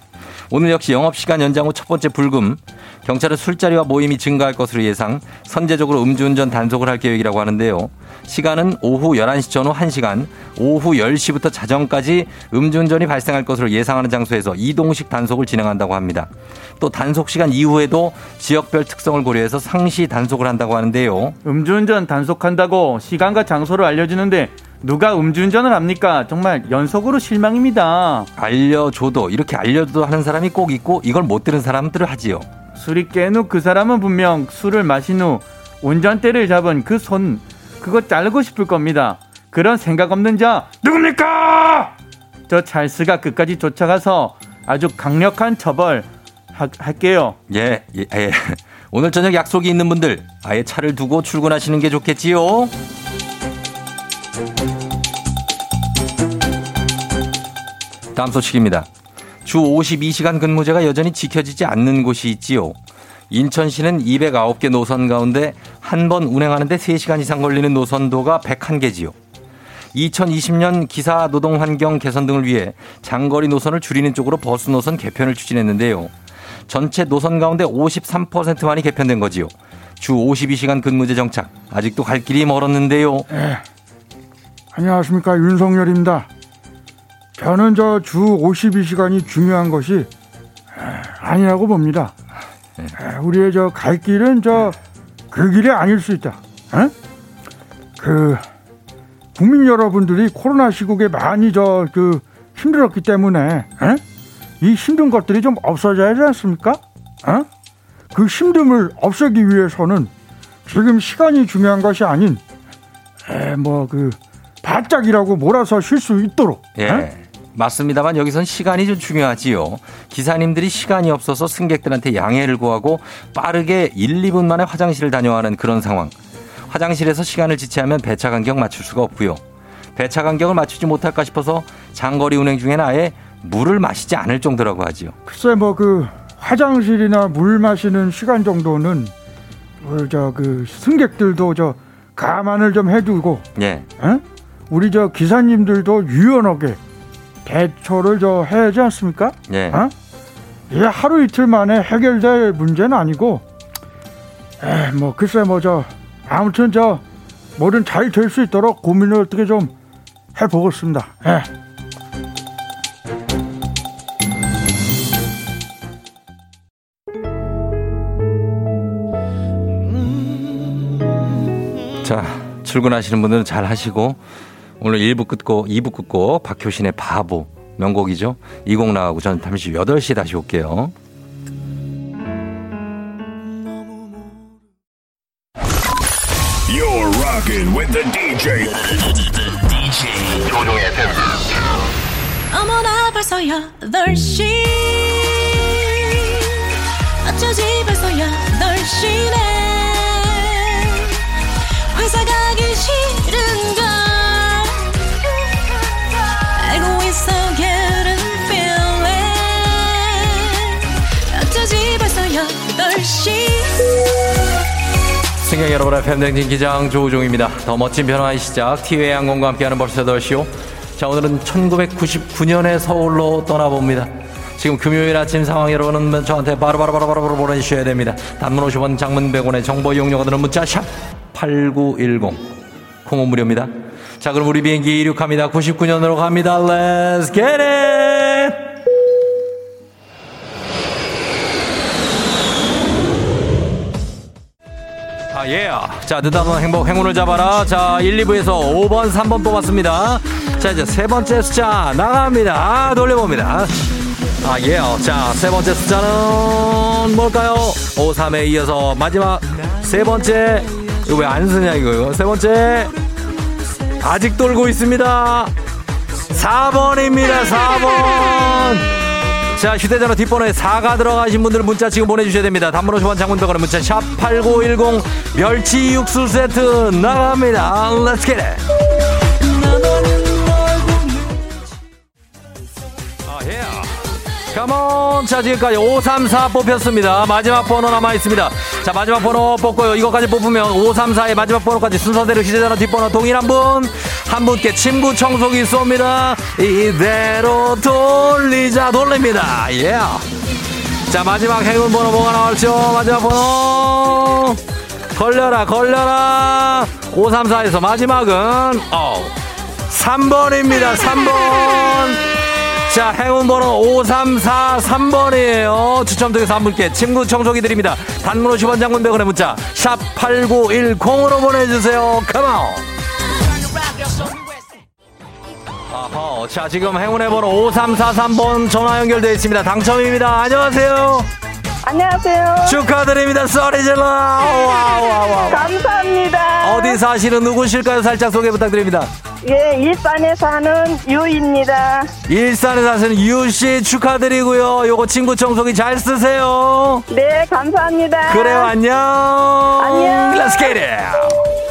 오늘 역시 영업시간 연장 후 첫 번째 불금. 경찰은 술자리와 모임이 증가할 것으로 예상, 선제적으로 음주운전 단속을 할 계획이라고 하는데요. 시간은 오후 11시 전후 1시간, 오후 10시부터 자정까지 음주운전이 발생할 것으로 예상하는 장소에서 이동식 단속을 진행한다고 합니다. 또 단속 시간 이후에도 지역별 특성을 고려해서 상시 단속을 한다고 하는데요. 음주운전 단속한다고 시간과 장소를 알려주는데 누가 음주운전을 합니까? 정말 연속으로 실망입니다. 알려줘도 이렇게 알려줘도 하는 사람이 꼭 있고 이걸 못 들은 사람들을 하지요. 술이 깬 후 그 사람은 분명 술을 마신 후 운전대를 잡은 그 손 그거 자르고 싶을 겁니다. 그런 생각 없는 자 누굽니까? 저 찰스가 끝까지 쫓아가서 아주 강력한 처벌 하- 할게요. 예, 예, 예. 오늘 저녁 약속이 있는 분들 아예 차를 두고 출근하시는 게 좋겠지요. 다음 소식입니다. 주 52시간 근무제가 여전히 지켜지지 않는 곳이 있지요. 인천시는 209개 노선 가운데 한 번 운행하는데 3시간 이상 걸리는 노선도가 101개지요. 2020년 기사 노동 환경 개선 등을 위해 장거리 노선을 줄이는 쪽으로 버스 노선 개편을 추진했는데요. 전체 노선 가운데 53%만이 개편된 거지요. 주 52시간 근무제 정착 아직도 갈 길이 멀었는데요. 안녕하십니까 윤석열입니다. 저는 저 주 52시간이 중요한 것이 에, 아니라고 봅니다. 에, 우리의 저 갈 길은 저 그 길이 아닐 수 있다. 에? 그 국민 여러분들이 코로나 시국에 많이 저 그 힘들었기 때문에 에? 이 힘든 것들이 좀 없어져야 하지 않습니까? 에? 그 힘듦을 없애기 위해서는 지금 시간이 중요한 것이 아닌 뭐그 바짝이라고 몰아서 쉴 수 있도록 예. 에? 맞습니다만 여기선 시간이 좀 중요하지요. 기사님들이 시간이 없어서 승객들한테 양해를 구하고 빠르게 1, 2분 만에 화장실을 다녀가는 그런 상황. 화장실에서 시간을 지체하면 배차 간격 맞출 수가 없고요. 배차 간격을 맞추지 못할까 싶어서 장거리 운행 중에는 아예 물을 마시지 않을 정도라고 하지요. 글쎄 뭐 그 화장실이나 물 마시는 시간 정도는 저 그 승객들도 저 감안을 좀 해두고 예. 에? 우리 저 기사님들도 유연하게 대처를 저 해야지 않습니까? 예. 어? 이게 하루 이틀 만에 해결될 문제는 아니고, 에, 뭐 글쎄 뭐 저 아무튼 저 뭐든 잘 될 수 있도록 고민을 어떻게 좀 해보겠습니다. 예. 자, 출근하시는 분들은 잘 하시고 오늘 1부 끝고 2부 끝고 박효신의 바보 명곡이죠. 이곡 나가고 저는 잠시 8시에 다시 올게요. 여러분의 팬댕진 기장 조우종입니다. 더 멋진 변화의 시작 티웨이 항공과 함께하는 벌써 8시요. 자 오늘은 1999년의 서울로 떠나봅니다. 지금 금요일 아침 상황 여러분은 저한테 바로바로바로바로 보내주셔야 됩니다. 단문 50원 장문 100원의 정보 이용료가 드는 문자 샵 8910 콩은 무료입니다. 자 그럼 우리 비행기 이륙합니다. 99년으로 갑니다. Let's get it! 아, 예. 자, 느닷없는 행복, 행운을 잡아라. 자, 1, 2부에서 5번, 3번 뽑았습니다. 자, 이제 세 번째 숫자 나갑니다. 아, 돌려봅니다. 아, 예. 자, 세 번째 숫자는 뭘까요? 5, 3에 이어서 마지막 세 번째. 이거 왜 안 쓰냐, 이거. 세 번째. 아직 돌고 있습니다. 4번입니다, 4번. 자, 휴대전화 뒷번호에 4가 들어가신 분들 문자 지금 보내주셔야 됩니다. 단문 50원 장문병원의 문자 샵 8910 멸치 육수 세트 나갑니다. Let's get it. 컴온! 자 지금까지 534 뽑혔습니다. 마지막 번호 남아있습니다. 자 마지막 번호 뽑고요. 이거까지 뽑으면 534의 마지막 번호까지 순서대로 휴대전화 뒷번호 동일한 분 한 분께 침구 청소기 쏩니다. 이대로 돌리자 돌립니다. 예. 자 마지막 행운 번호 뭐가 나올죠 마지막 번호. 걸려라 걸려라. 534에서 마지막은 어 3번입니다. 3번 자, 행운 번호 5343번이에요. 추첨 통해서 한 분께 침구 청소기 드립니다. 단문 50원 장문 100원의 문자 샵 8910으로 보내주세요. 컴온! 아허, 자, 지금 행운의 번호 5343번 전화 연결되어 있습니다. 당첨입니다. 안녕하세요. 안녕하세요. 축하드립니다. 쏘리 질러. 와와와. 감사합니다. 어디 사시는 누구실까요? 살짝 소개 부탁드립니다. 예, 일산에 사는 유입니다. 일산에 사시는 유씨 축하드리고요. 요거 친구 청소기 잘 쓰세요. 네, 감사합니다. 그래요, 안녕. 안녕. Let's get it.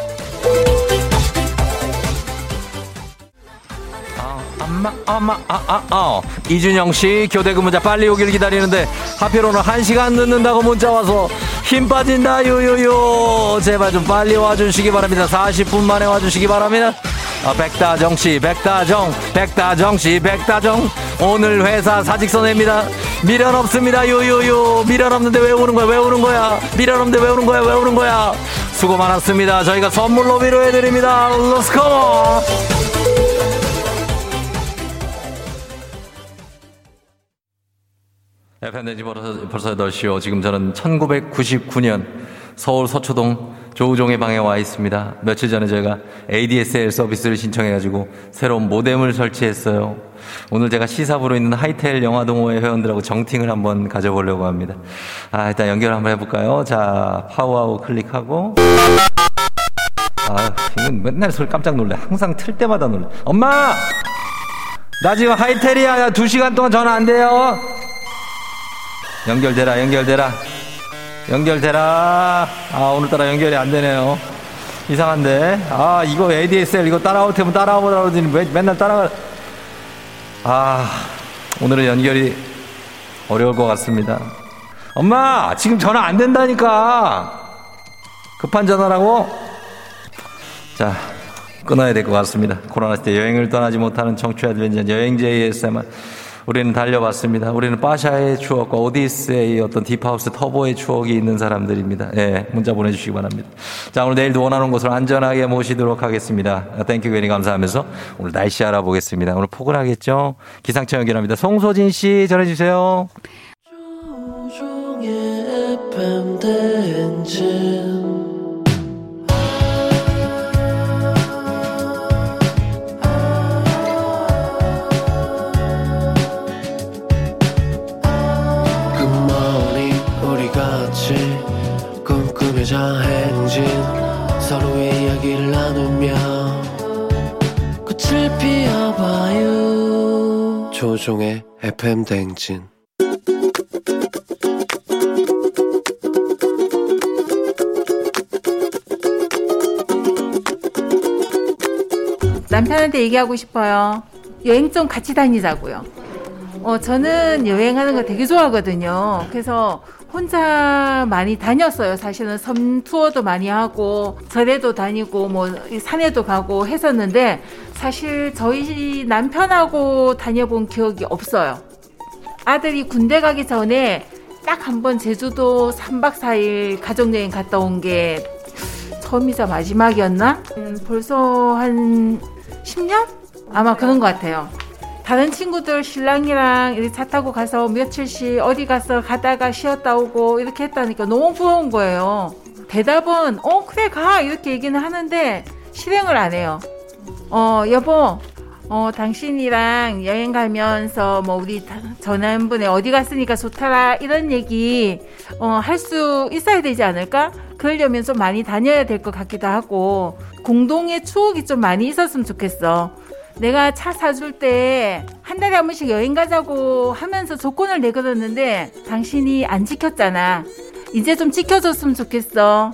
아, 엄마, 엄마, 아, 아, 아. 이준영 씨, 교대 근무자 빨리 오길 기다리는데, 하필 오늘 한 시간 늦는다고 문자 와서, 힘 빠진다, 유유유. 제발 좀 빨리 와주시기 바랍니다. 40분 만에 와주시기 바랍니다. 아, 백다정 씨, 백다정, 백다정 씨, 백다정. 오늘 회사 사직서냅니다. 미련 없습니다, 유유유. 미련 없는데 왜 오는 거야, 왜 오는 거야. 미련 없는데 왜 오는 거야, 왜 오는 거야. 수고 많았습니다. 저희가 선물로 위로해드립니다. Let's Go! FM댕지 벌써, 벌써 8시요. 지금 저는 1999년 서울 서초동 조우종의 방에 와 있습니다. 며칠 전에 저희가 ADSL 서비스를 신청해가지고 새로운 모뎀을 설치했어요. 오늘 제가 시삽으로 있는 하이텔 영화동호회 회원들하고 정팅을 한번 가져보려고 합니다. 아, 일단 연결 한번 해볼까요? 자, 파워아웃 클릭하고. 아, 이건 맨날 소리 깜짝 놀래. 항상 틀 때마다 놀래. 엄마! 나 지금 하이텔이야. 야, 두 시간 동안 전화 안 돼요. 연결되라, 연결되라. 연결되라. 아, 오늘따라 연결이 안 되네요. 이상한데. 아, 이거 ADSL 이거 따라올 테면 따라오라 그러더니 왜 맨날 따라가. 아, 오늘은 연결이 어려울 것 같습니다. 엄마, 지금 전화 안 된다니까. 급한 전화라고? 자, 끊어야 될 것 같습니다. 코로나 시대 여행을 떠나지 못하는 청취 adventure 여행제 ASMR. 우리는 달려봤습니다. 우리는 파샤의 추억과 오디세의 어떤 deep house 터보의 추억이 있는 사람들입니다. 예, 문자 보내주시기 바랍니다. 자, 오늘 내일도 원하는 곳으로 안전하게 모시도록 하겠습니다. Thank you 괜히 감사하면서 오늘 날씨 알아보겠습니다. 오늘 포근하겠죠? 기상청 연결합니다. 송소진 씨 전해주세요. 굿모닝 꿈꾸며자 행진 서로의 이야기를 나누며 꽃을 피워봐요 조종의 FM 대행진 남편한테 얘기하고 싶어요. 여행 좀 같이 다니자고요. 어, 저는 여행하는 거 되게 좋아하거든요. 그래서 혼자 많이 다녔어요. 사실은 섬 투어도 많이 하고, 절에도 다니고, 뭐, 산에도 가고 했었는데, 사실 저희 남편하고 다녀본 기억이 없어요. 아들이 군대 가기 전에 딱 한 번 제주도 3박 4일 가족여행 갔다 온 게 처음이자 마지막이었나? 음, 벌써 한 10년? 아마 그런 것 같아요. 다른 친구들 신랑이랑 이렇게 차 타고 가서 며칠씩 어디 가서 가다가 쉬었다 오고 이렇게 했다니까 너무 부러운 거예요. 대답은 어 그래 가 이렇게 얘기는 하는데 실행을 안 해요. 어 여보 어 당신이랑 여행 가면서 뭐 우리 다- 전화한분에 어디 갔으니까 좋더라 이런 얘기 어 할 수 있어야 되지 않을까? 그러려면 좀 많이 다녀야 될 것 같기도 하고 공동의 추억이 좀 많이 있었으면 좋겠어. 내가 차 사줄 때 한 달에 한 번씩 여행 가자고 하면서 조건을 내걸었는데 당신이 안 지켰잖아. 이제 좀 지켜줬으면 좋겠어.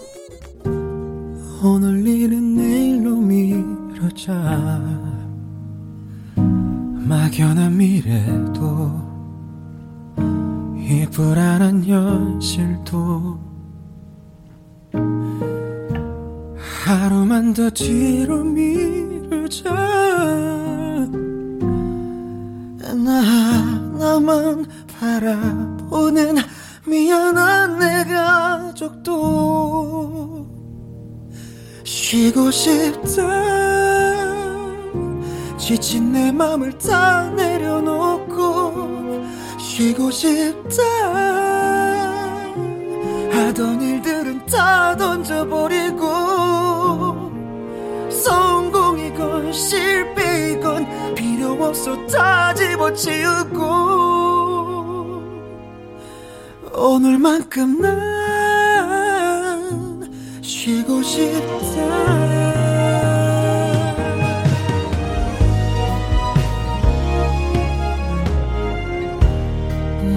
오늘 일은 내일로 미루자 막연한 미래도 이 불안한 현실도 하루만 더 뒤로 미루자 나 나만 바라보는 미안한 내 가족도 쉬고 싶다 지친 내 맘을 다 내려놓고 쉬고 싶다 하던 일들은 다 던져버리고 성 실패이건 필요 없어 다 집어치우고 오늘만큼 난 쉬고 싶다.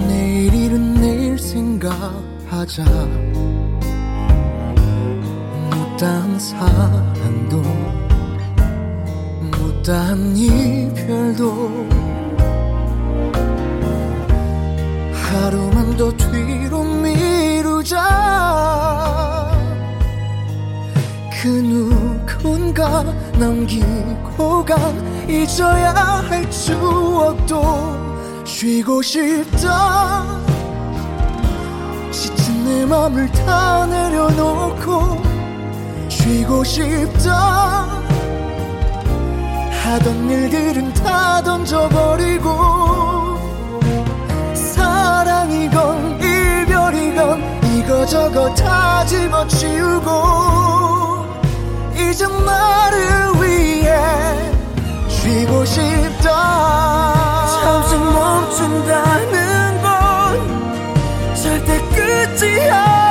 내일 일은 내일 생각하자. 못다한 사랑도 못다한 이별도 하루만 더 뒤로 미루자. 그 누군가 남기고 간 잊어야 할 추억도 쉬고 싶다. 지친 내 맘을 다 내려놓고 쉬고 싶다 하던 일들은 다 던져버리고 사랑이건 이별이건 이거저거 다 집어치우고 이제 나를 위해 쉬고 싶다. 잠시 멈춘다는 건 절대 끝이 아니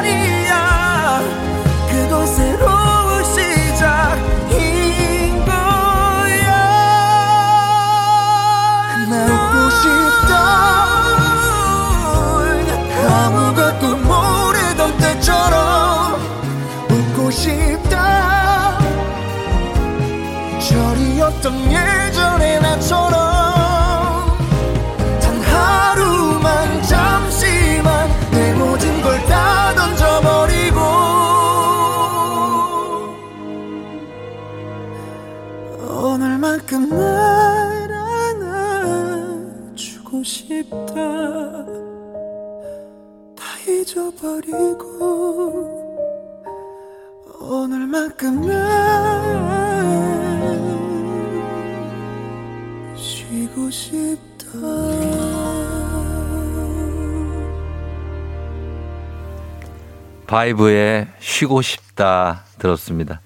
바이브의 쉬고 싶다 들었습니다.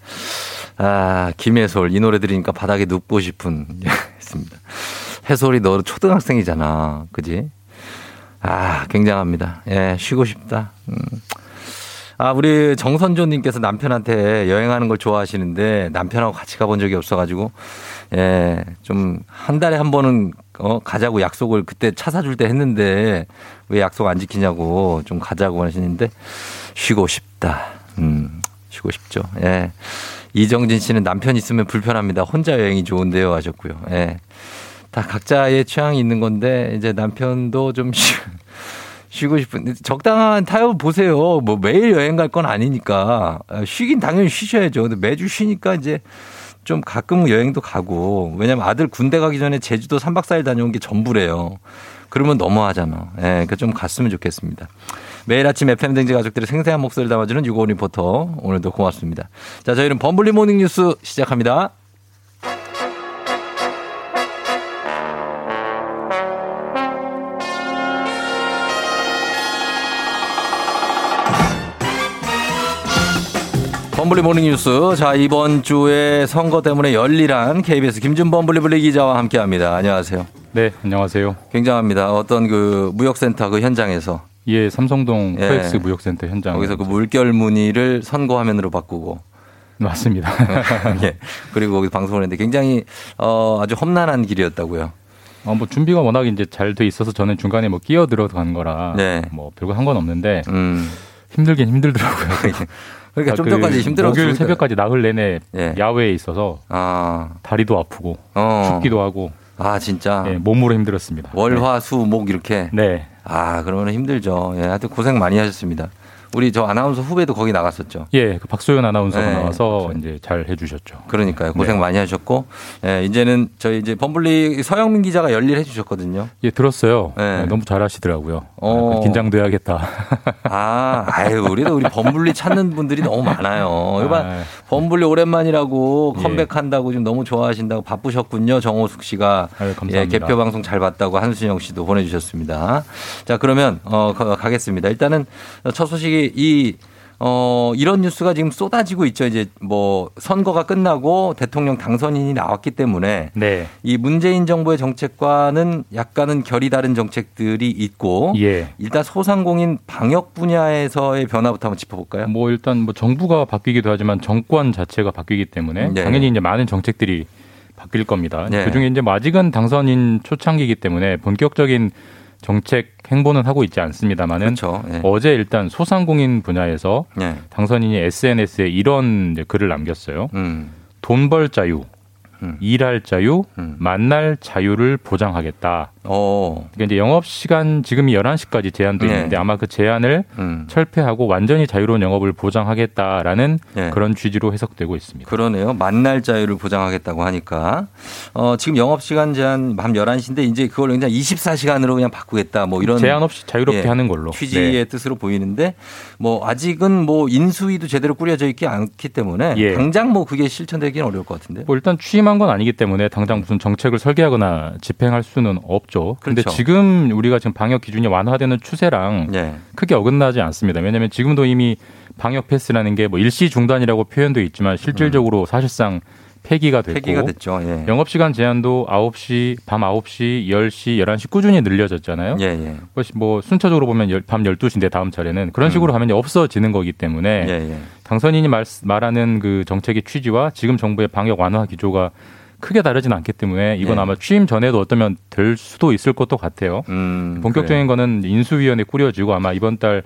아, 김혜솔. 이 노래 들으니까 바닥에 눕고 싶은, 했습니다. 해솔이 너 초등학생이잖아. 그지? 아, 굉장합니다. 예, 쉬고 싶다. 음. 아, 우리 정선조님께서 남편한테 여행하는 걸 좋아하시는데 남편하고 같이 가본 적이 없어가지고, 예, 좀 한 달에 한 번은 어, 가자고 약속을 그때 차 사줄 때 했는데 왜 약속 안 지키냐고 좀 가자고 하시는데 쉬고 싶다. 음, 쉬고 싶죠. 예. 이정진 씨는 남편 있으면 불편합니다. 혼자 여행이 좋은데요 하셨고요. 예. 다 각자의 취향이 있는 건데 이제 남편도 좀 쉬, 쉬고 싶은 적당한 타협 보세요. 뭐 매일 여행 갈 건 아니니까 아, 쉬긴 당연히 쉬셔야죠. 근데 매주 쉬니까 이제 좀 가끔 여행도 가고 왜냐면 아들 군대 가기 전에 제주도 3박 4일 다녀온 게 전부래요. 그러면 너무하잖아. 예, 그러니까 좀 갔으면 좋겠습니다. 매일 아침 FM 댕지 가족들의 생생한 목소리를 담아주는 유고 리포터 오늘도 고맙습니다. 자, 저희는 범블리 모닝 뉴스 시작합니다. 범블리 모닝 뉴스. 자, 이번 주에 선거 때문에 열일한 KBS 김준범 블리블리 기자와 함께 합니다. 안녕하세요. 네, 안녕하세요. 굉장합니다. 어떤 그 무역센터 그 현장에서. 예, 삼성동 예. 코엑스 무역센터 현장. 거기서 그 물결 무늬를 선거 화면으로 바꾸고. 맞습니다. 예. 그리고 거기 방송을 했는데 굉장히 어, 아주 험난한 길이었다고요. 어, 뭐 준비가 워낙 이제 잘 돼 있어서 저는 중간에 뭐 끼어 들어간 거라 네. 뭐 별거 한 건 없는데 음. 힘들긴 힘들더라고요. 그러니까 좀 전까지 힘들었으니까. 목요일 새벽까지 나흘 내내 예. 야외에 있어서 아. 다리도 아프고 어. 춥기도 하고 아, 진짜. 예, 몸으로 힘들었습니다. 월, 화, 수, 목 이렇게. 네. 아, 그러면 힘들죠. 예, 하여튼 고생 많이 하셨습니다. 우리 저 아나운서 후배도 거기 나갔었죠. 예, 그 박소연 아나운서가 네, 나와서 이제 잘 해주셨죠. 그러니까요. 고생 네. 많이 하셨고, 예, 이제는 저희 이제 범블리 서영민 기자가 열일 해주셨거든요. 예, 들었어요. 네. 네, 너무 잘하시더라고요. 어. 아, 긴장돼야겠다. 아, 아유, 우리도 우리 범블리 찾는 분들이 너무 많아요. 이번 아, 범블리 오랜만이라고 예. 컴백한다고 지금 너무 좋아하신다고 바쁘셨군요. 정호숙 씨가. 아유, 감사합니다. 예, 개표 방송 잘 봤다고 한순영 씨도 보내주셨습니다. 자, 그러면, 어, 가- 가겠습니다. 일단은 첫 소식이 이, 어, 이런 뉴스가 지금 쏟아지고 있죠. 이제 뭐 선거가 끝나고 대통령 당선인이 나왔기 때문에 네. 이 문재인 정부의 정책과는 약간은 결이 다른 정책들이 있고 예. 일단 소상공인 방역 분야에서의 변화부터 한번 짚어볼까요? 뭐 일단 뭐 정부가 바뀌기도 하지만 정권 자체가 바뀌기 때문에 네. 당연히 이제 많은 정책들이 바뀔 겁니다. 네. 그중에 이제 뭐 아직은 당선인 초창기이기 때문에 본격적인 정책 행보는 하고 있지 않습니다만은 그렇죠. 예. 어제 일단 소상공인 분야에서 예. 당선인이 SNS에 이런 글을 남겼어요. 음. 돈벌 자유, 음. 일할 자유, 음. 만날 자유를 보장하겠다. 어. 그러니까 이제 영업 시간 지금이 11시까지 제한돼 네. 있는데 아마 그 제한을 음. 철폐하고 완전히 자유로운 영업을 보장하겠다라는 예. 그런 취지로 해석되고 있습니다. 그러네요. 만날 자유를 보장하겠다고 하니까. 어, 지금 영업 시간 제한 밤 11시인데 이제 그걸 그냥 24시간으로 그냥 바꾸겠다. 뭐 이런. 제한 없이 자유롭게 예, 하는 걸로. 취지의 네. 뜻으로 보이는데 뭐 아직은 뭐 인수위도 제대로 꾸려져 있지 않기 때문에 예. 당장 뭐 그게 실천되기는 어려울 것 같은데. 뭐 일단 취임 한 건 아니기 때문에 당장 무슨 정책을 설계하거나 집행할 수는 없죠. 그런데 그렇죠. 지금 우리가 지금 방역 기준이 완화되는 추세랑 예. 크게 어긋나지 않습니다. 왜냐하면 지금도 이미 방역 패스라는 게 뭐 일시 중단이라고 표현돼 있지만 실질적으로 사실상 폐기가 됐고 음. 폐기가 됐죠. 예. 영업 시간 제한도 9시, 밤 9시, 10시, 11시 꾸준히 늘려졌잖아요. 예, 예. 뭐 순차적으로 보면 열- 밤 12시인데 다음 차례는 그런 식으로 하면 이제 없어지는 거기 때문에 음. 예, 예. 당선인이 말, 말하는 그 정책의 취지와 지금 정부의 방역 완화 기조가 크게 다르진 않기 때문에 이건 예. 아마 취임 전에도 어쩌면 될 수도 있을 것도 같아요. 음, 본격적인 거는 인수위원회 꾸려지고 아마 이번 달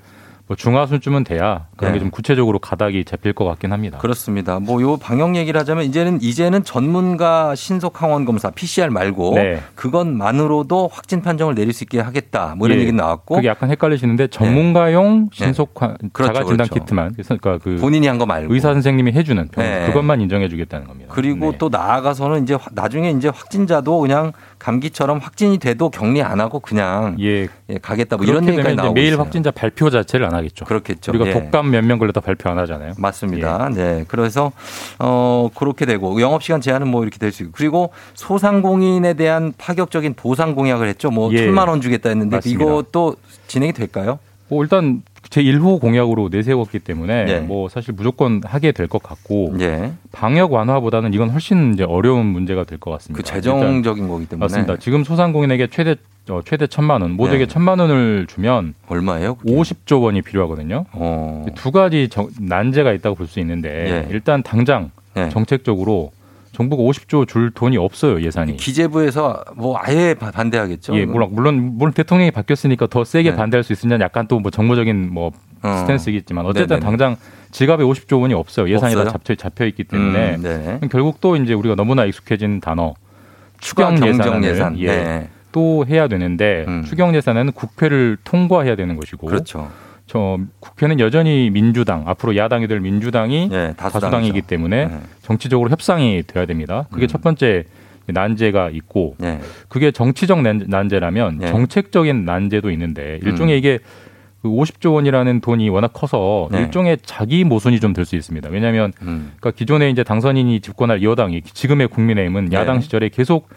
뭐 중하순쯤은 돼야 그런 네. 게좀 구체적으로 가닥이 잡힐 것 같긴 합니다. 그렇습니다. 뭐 요 방역 얘기를 하자면 이제는 이제는 전문가 신속 항원 검사 PCR 말고 네. 그것만으로도 확진 판정을 내릴 수 있게 하겠다. 뭐 이런 예. 얘기 나왔고 그게 약간 헷갈리시는데 전문가용 네. 신속 화- 그렇죠, 자가 진단 그렇죠. 키트만 그러니까 그 본인이 한 거 말고 의사 선생님이 해주는 병 네. 그것만 인정해주겠다는 겁니다. 그리고 네. 또 나아가서는 이제 화- 나중에 이제 확진자도 그냥 감기처럼 확진이 돼도 격리 안 하고 그냥 예 예, 가겠다. 뭐 이런 이제 나오고 매일 있어요. 확진자 발표 자체를 안 하겠죠. 그렇겠죠. 우리가 예. 독감 몇 명 걸렸다 발표 안 하잖아요. 맞습니다. 네. 그래서 어 그렇게 되고 영업 시간 제한은 뭐 이렇게 될 수 있고 그리고 소상공인에 대한 파격적인 보상 공약을 했죠. 뭐 예. 천만 원 주겠다 했는데 맞습니다. 이것도 진행이 될까요? 뭐 일단 제 1호 공약으로 내세웠기 때문에 예. 뭐 사실 무조건 하게 될 것 같고 예. 방역 완화보다는 이건 훨씬 이제 어려운 문제가 될 것 같습니다. 그 재정적인 거기 때문에 맞습니다. 지금 소상공인에게 최대 어, 최대 천만 원 모두에게 네. 천만 원을 주면 얼마예요? 그게? 50조 원이 필요하거든요. 어. 두 가지 정- 난제가 있다고 볼 수 있는데 예. 일단 당장 예. 정책적으로 정부가 50조 줄 돈이 없어요 예산이. 기재부에서 뭐 아예 바- 반대하겠죠. 예, 물론 물론 물론 대통령이 바뀌었으니까 더 세게 네. 반대할 수 있으냐 약간 또 뭐 정무적인 뭐 어. 스탠스이겠지만 어쨌든 네네네. 당장 지갑에 50조 원이 없어요. 예산이 없어요? 다 잡혀 잡혀 있기 때문에 음, 네. 결국 또 이제 우리가 너무나 익숙해진 단어 추경 예산을 예산. 예, 네. 또 해야 되는데 음. 추경 예산에는 국회를 통과해야 되는 것이고 그렇죠. 저 국회는 여전히 민주당 앞으로 야당이 될 민주당이 예, 다수당이죠. 다수당이기 때문에 네. 정치적으로 협상이 돼야 됩니다. 그게 음. 첫 번째 난제가 있고 예. 그게 정치적 난- 난제라면 예. 정책적인 난제도 있는데 일종의 음. 이게 그 50조 원이라는 돈이 워낙 커서 네. 일종의 자기 모순이 좀 될 수 있습니다. 왜냐하면 음. 그러니까 기존에 이제 당선인이 집권할 여당이 지금의 국민의힘은 네. 야당 시절에 계속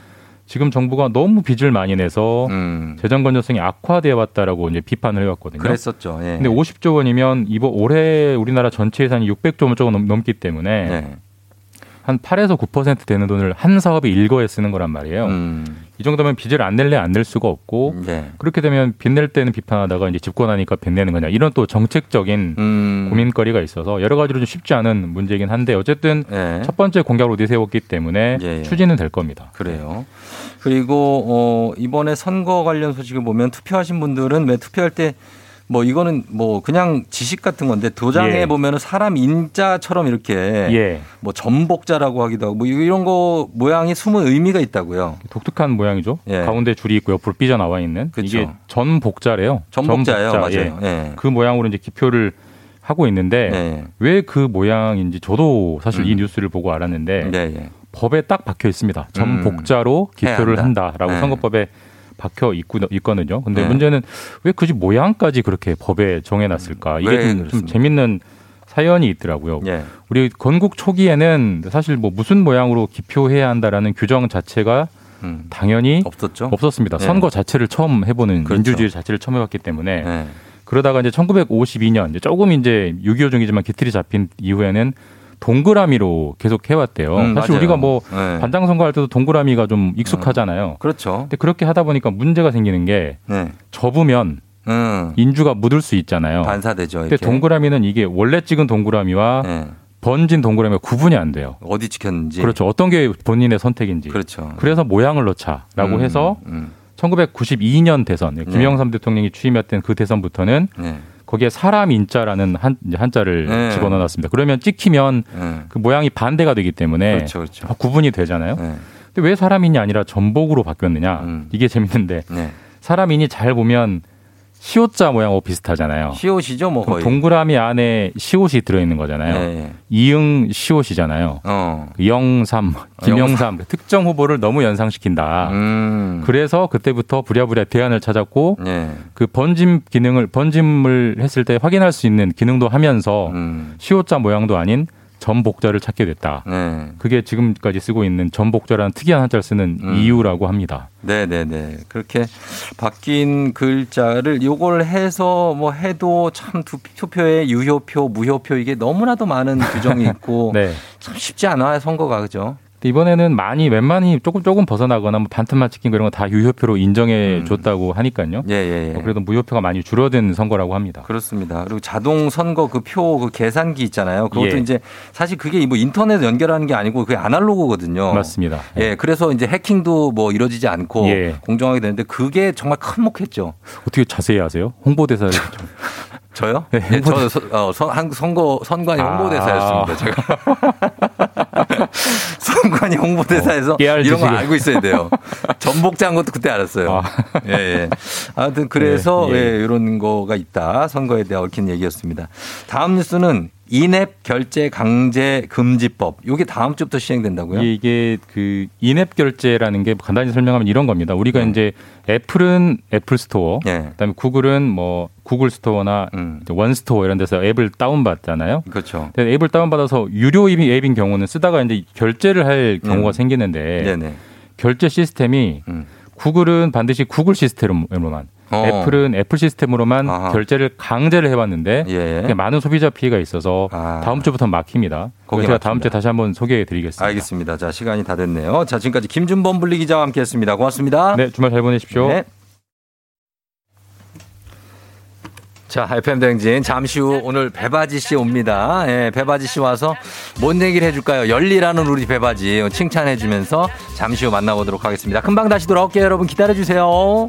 지금 정부가 너무 빚을 많이 내서 음. 재정 건전성이 악화되어 왔다라고 이제 비판을 해왔거든요. 그랬었죠. 예. 근데 50조 원이면 이번 올해 우리나라 전체 예산이 600조 원 조금 넘- 넘기 때문에 네. 한 8에서 9% 되는 돈을 한 사업에 일거에 쓰는 거란 말이에요. 음. 이 정도면 빚을 안 낼래 안 낼 수가 없고 네. 그렇게 되면 빚 낼 때는 비판하다가 이제 집권하니까 빚 내는 거냐 이런 또 정책적인 음. 고민거리가 있어서 여러 가지로 좀 쉽지 않은 문제이긴 한데 어쨌든 예. 첫 번째 공약으로 내세웠기 때문에 예, 예. 추진은 될 겁니다. 그래요. 그리고 어 이번에 선거 관련 소식을 보면 투표하신 분들은 왜 투표할 때 뭐 이거는 뭐 그냥 지식 같은 건데 도장에 예. 보면은 사람 인자처럼 이렇게 예. 뭐 전복자라고 하기도 하고 뭐 이런 거 모양이 숨은 의미가 있다고요. 독특한 모양이죠. 예. 가운데 줄이 있고 옆으로 삐져 나와 있는 그쵸. 이게 전복자래요. 전복자예요. 전복자. 맞아요. 예. 그 모양으로 이제 기표를 하고 있는데 예. 왜그 모양인지 저도 사실 이 음. 뉴스를 보고 알았는데 네, 예. 법에 딱 박혀 있습니다. 전복자로 해야 기표를 한다. 한다라고 네. 선거법에 박혀 있고, 있거든요. 근데 네. 문제는 왜 굳이 모양까지 그렇게 법에 정해놨을까? 이게 왜 좀, 좀 그렇습니까? 재밌는 사연이 있더라고요. 예. 우리 건국 초기에는 사실 뭐 무슨 모양으로 기표해야 한다라는 규정 자체가 음. 당연히 없었죠. 없었습니다. 네. 선거 자체를 처음 해보는 그렇죠. 민주주의 자체를 처음 해봤기 때문에 네. 그러다가 이제 1952년 이제 조금 이제 6.25 중이지만 기틀이 잡힌 이후에는 동그라미로 계속 해왔대요. 음, 사실 맞아요. 우리가 뭐 네. 반장 선거할 때도 동그라미가 좀 익숙하잖아요. 그렇죠. 근데 그렇게 하다 보니까 문제가 생기는 게 네. 접으면 음. 인주가 묻을 수 있잖아요. 반사되죠. 근데 이렇게. 동그라미는 이게 원래 찍은 동그라미와 네. 번진 동그라미가 구분이 안 돼요. 어디 찍혔는지. 그렇죠. 어떤 게 본인의 선택인지. 그렇죠. 그래서 모양을 넣자라고 음, 해서 음. 1992년 대선 김영삼 대통령이 취임했던 그 대선부터는 네. 거기에 사람 인자라는 한, 한자를 네. 집어넣어놨습니다. 그러면 찍히면 네. 그 모양이 반대가 되기 때문에 그렇죠, 그렇죠. 구분이 되잖아요. 네. 근데 왜 사람인이 아니라 전복으로 바뀌었느냐? 음. 이게 재밌는데 네. 사람인이 잘 보면 시옷자 모양하고 비슷하잖아요. 시옷이죠, 뭐 거의. 동그라미 안에 시옷이 들어있는 거잖아요. 네. 이응 시옷이잖아요. 어. 영삼, 김영삼 특정 후보를 너무 연상시킨다. 음. 그래서 그때부터 부랴부랴 대안을 찾았고 네. 그 번짐 기능을 번짐을 했을 때 확인할 수 있는 기능도 하면서 음. 시옷자 모양도 아닌 전복자를 찾게 됐다. 네. 그게 지금까지 쓰고 있는 전복자라는 특이한 한자를 쓰는 음. 이유라고 합니다. 네 네 네. 그렇게 바뀐 글자를 요걸 해서 뭐 해도 참 두- 투표에 유효표, 무효표 이게 너무나도 많은 규정이 있고 네. 참 쉽지 않아요, 선거가. 그죠? 이번에는 많이 웬만히 조금 조금 벗어나거나 뭐 반틈만 찍힌 거 이런 거 다 유효표로 인정해 음. 줬다고 하니까요. 예, 예, 예. 어, 그래도 무효표가 많이 줄어든 선거라고 합니다. 그렇습니다. 그리고 자동 선거 그 표 그 계산기 있잖아요. 그것도 예. 이제 사실 그게 뭐 인터넷 연결하는 게 아니고 그게 아날로그거든요. 맞습니다. 예, 그래서 이제 해킹도 뭐 이루어지지 않고 예. 공정하게 되는데 그게 정말 큰목했죠. 어떻게 자세히 아세요? 홍보대사를 좀. 저요? 네, 예, 저 서- 어, 선, 한 선거 선관위 아. 홍보대사였습니다. 제가 선관위 홍보대사에서 어, 이런 거. 알고 있어야 돼요. 전복자인 것도 그때 알았어요. 아. 예, 예. 아무튼 그래서 예, 예. 예, 이런 거가 있다. 선거에 대한 얽힌 얘기였습니다. 다음 뉴스는 in-app 결제 강제 금지법. 이게 다음 주부터 시행된다고요? 이게, 이게 그 in-app 결제라는 게 간단히 설명하면 이런 겁니다. 우리가 네. 이제 애플은 애플 스토어, 예. 그다음에 구글은 뭐 구글 스토어나 음. 원 스토어 이런 데서 앱을 다운 받잖아요. 그렇죠. 앱을 다운 받아서 유료 앱인 앱인 경우는 쓰다가 이제 결제를 할 경우가 음. 생기는데 네네. 결제 시스템이 음. 구글은 반드시 구글 시스템으로만 어. 애플은 애플 시스템으로만 아하. 결제를 강제를 해봤는데 예. 많은 소비자 피해가 있어서 아. 다음 주부터 막힙니다. 제가 다음. 주에 다시 한번 소개해드리겠습니다. 알겠습니다. 자, 시간이 다 됐네요. 자, 지금까지 김준범 분리 기자와 함께 했습니다. 고맙습니다. 네, 주말 잘 보내십시오. 네. 자, FM 댕진 잠시 후 오늘 배바지 씨 옵니다. 예, 배바지 씨 와서 뭔 얘기를 해줄까요? 열리라는 우리 배바지 칭찬해주면서 잠시 후 만나보도록 하겠습니다. 금방 다시 돌아올게요. 여러분 기다려주세요.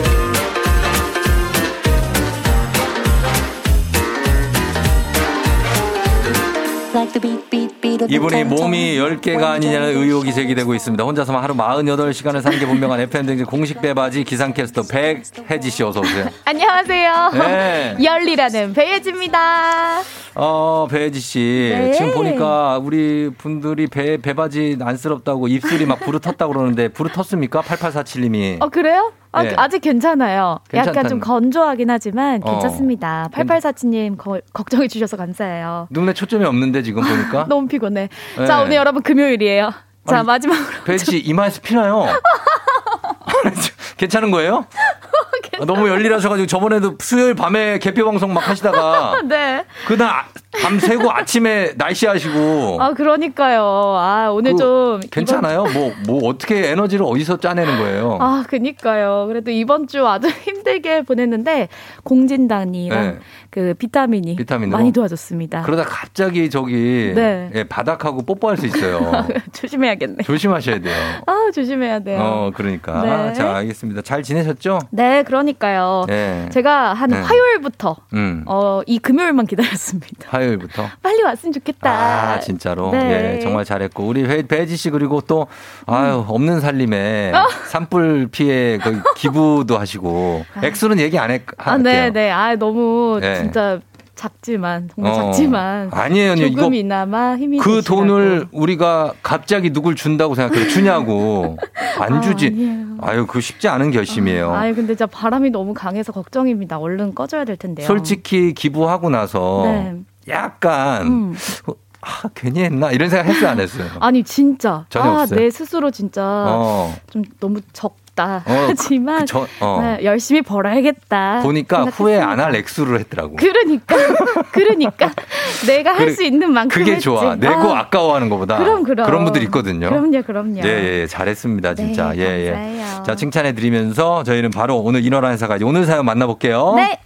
이분이 몸이 10개가 아니냐는 의혹이 제기되고 있습니다. 혼자서만 하루 48시간을 사는 게 분명한 FM등진 공식 배바지 기상캐스터 백혜지 씨 어서 오세요. 안녕하세요. 네. 열리라는 배예지입니다. 어, 배혜지 씨. 네. 지금 보니까 우리 분들이 배, 배바지 안쓰럽다고 입술이 막 부르텄다고 그러는데 부르텄습니까? 8847님이. 어, 그래요? 아, 네. 아직 괜찮아요. 약간 괜찮다는- 좀 건조하긴 하지만 어. 괜찮습니다. 8847님 걱정해 주셔서 감사해요. 눈에 초점이 없는데 지금 보니까. 너무 피곤해. 네. 자, 오늘 여러분 금요일이에요. 자, 아니, 마지막으로. 배혜지 씨 이마에서 피나요. 괜찮은 거예요? 아, 너무 열일하셔가지고 저번에도 수요일 밤에 개표 방송 막 하시다가 네. 그날 아- 밤 새고 아침에 날씨 하시고 아, 그러니까요. 아, 오늘 그, 좀. 괜찮아요? 뭐뭐 어떻게 에너지를 어디서 짜내는 거예요? 아, 그니까요. 그래도 이번 주 아주 힘들게 보냈는데 공진단이랑 네. 그 비타민이 비타민으로? 많이 도와줬습니다. 그러다 갑자기 저기 네. 예, 바닥하고 뽀뽀할 수 있어요. 조심해야겠네. 조심하셔야 돼요. 아, 조심해야 돼요. 어, 그러니까. 네. 자, 알겠습니다. 잘 지내셨죠? 네, 그러니까요. 네. 제가 한 네. 화요일부터 음. 어, 이 금요일만 기다렸습니다. 화요일부터. 빨리 왔으면 좋겠다. 아, 진짜로. 네. 예, 정말 잘했고. 우리 배, 배지 씨 그리고 또, 아유, 없는 살림에 음. 어. 산불 피해 그 기부도 하시고. 액수는 얘기 안 해, 아. 네, 네. 아, 너무 네. 진짜 작지만 정말 어. 작지만 아니에요, 언니. 이거 조금이나마 힘이 그 되시라고. 돈을 우리가 갑자기 누굴 준다고 생각해요. 주냐고. 안 주지. 아니에요. 아유, 그거 쉽지 않은 결심이에요. 아니 근데 진짜 바람이 너무 강해서 걱정입니다. 얼른 꺼져야 될 텐데요. 솔직히 기부하고 나서 네. 약간 음. 아, 괜히 했나 이런 생각 했어요 안 했어요. 아니 진짜 전혀 아, 없어요? 내 스스로 진짜 어. 좀 너무 적다 어, 하지만 그 저- 어. 네, 열심히 벌어야겠다. 보니까. 후회 안 할 액수를 했더라고. 그러니까 그러니까 내가 할 그래, 수 있는 만큼 그게 했지. 좋아. 내고 아, 아, 까워하는 것보다. 그럼 그럼 런 분들 있거든요. 그럼요 그럼요. 예, 예, 예, 잘했습니다, 진짜. 네, 예, 예. 감사해요. 자, 칭찬해 드리면서 저희는 바로 오늘 인어라 회사까지 오늘 사연 만나볼게요. 네.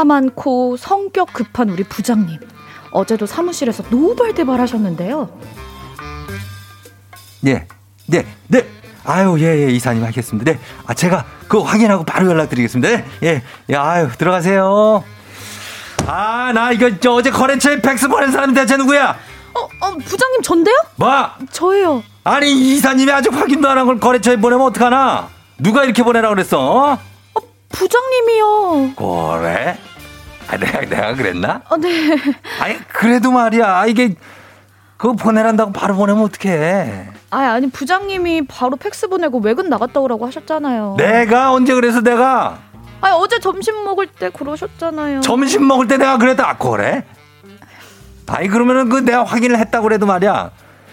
화 많고 성격 급한 우리 부장님. 어제도 사무실에서 노발대발 하셨는데요. 예, 네, 네. 아유, 예, 예, 이사님 하겠습니다. 네. 아, 제가 그거 확인하고 바로 연락드리겠습니다. 네, 예, 예, 아유, 들어가세요. 아, 나 이거 저 어제 거래처에 팩스 보낸 사람이 대체 누구야? 어, 어, 부장님 전데요? 뭐? 저예요. 아니, 이사님이 아직 확인도 안 한 걸 거래처에 보내면 어떡하나? 누가 이렇게 보내라 그랬어? 어? 부장님이요. 그래? 아, 내가, 내가 그랬나? 어, 네. 아니, 그래도 말이야. 이게, 그거 보내란다고 바로 보내면 어떡해. 아, 아니 부장님이 바로 팩스 보내고 외근 나갔다 오라고 하셨잖아요. 내가 언제 그래서 내가 아니 어제 점심 먹을 때 그러셨잖아요. 점심 먹을 때 내가 그랬다. 아, 그래? 아니, 그러면은 그 내가 확인을 했다고 그래도 말이야.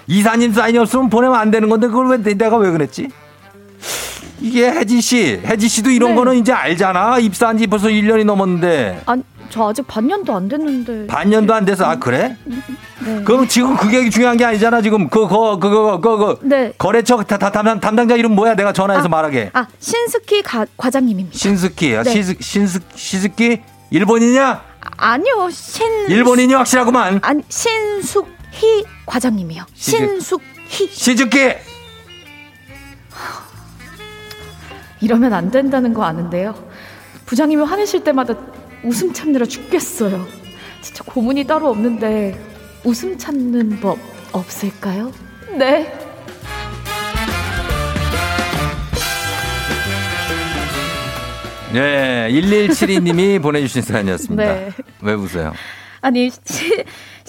이사님 사인이 없으면 보내면 안 되는 건데 그걸 왜 내- 내가 왜 그랬지? 이게 혜지 씨, 혜지 씨도 이런 네. 거는 이제 알잖아. 입사한 지 벌써 1년이 넘었는데. 아니 저 아직 반년도 안 됐는데. 반년도 안 돼서 아 그래? 네. 그럼 지금 그게 중요한 게 아니잖아. 지금 그거 그거 그거 네. 거래처 다, 다, 담당, 담당자 이름 뭐야? 내가 전화해서 말하게. 아 신스키 가, 과장님입니다. 신스키, 아, 네. 시스, 신스, 시스키? 일본이냐? 아니요 신. 일본인이 확실하구만. 아니 신숙희 과장님이요. 시즈- 신숙희. 시즈키! 이러면 안 된다는 거 아는데요. 부장님이 화내실 때마다 웃음 참느라 죽겠어요. 진짜 고문이 따로 없는데 웃음 참는 법 없을까요? 네. 네, 1172님이 보내주신 사연이었습니다. 네. 왜 웃어요? 아니 시,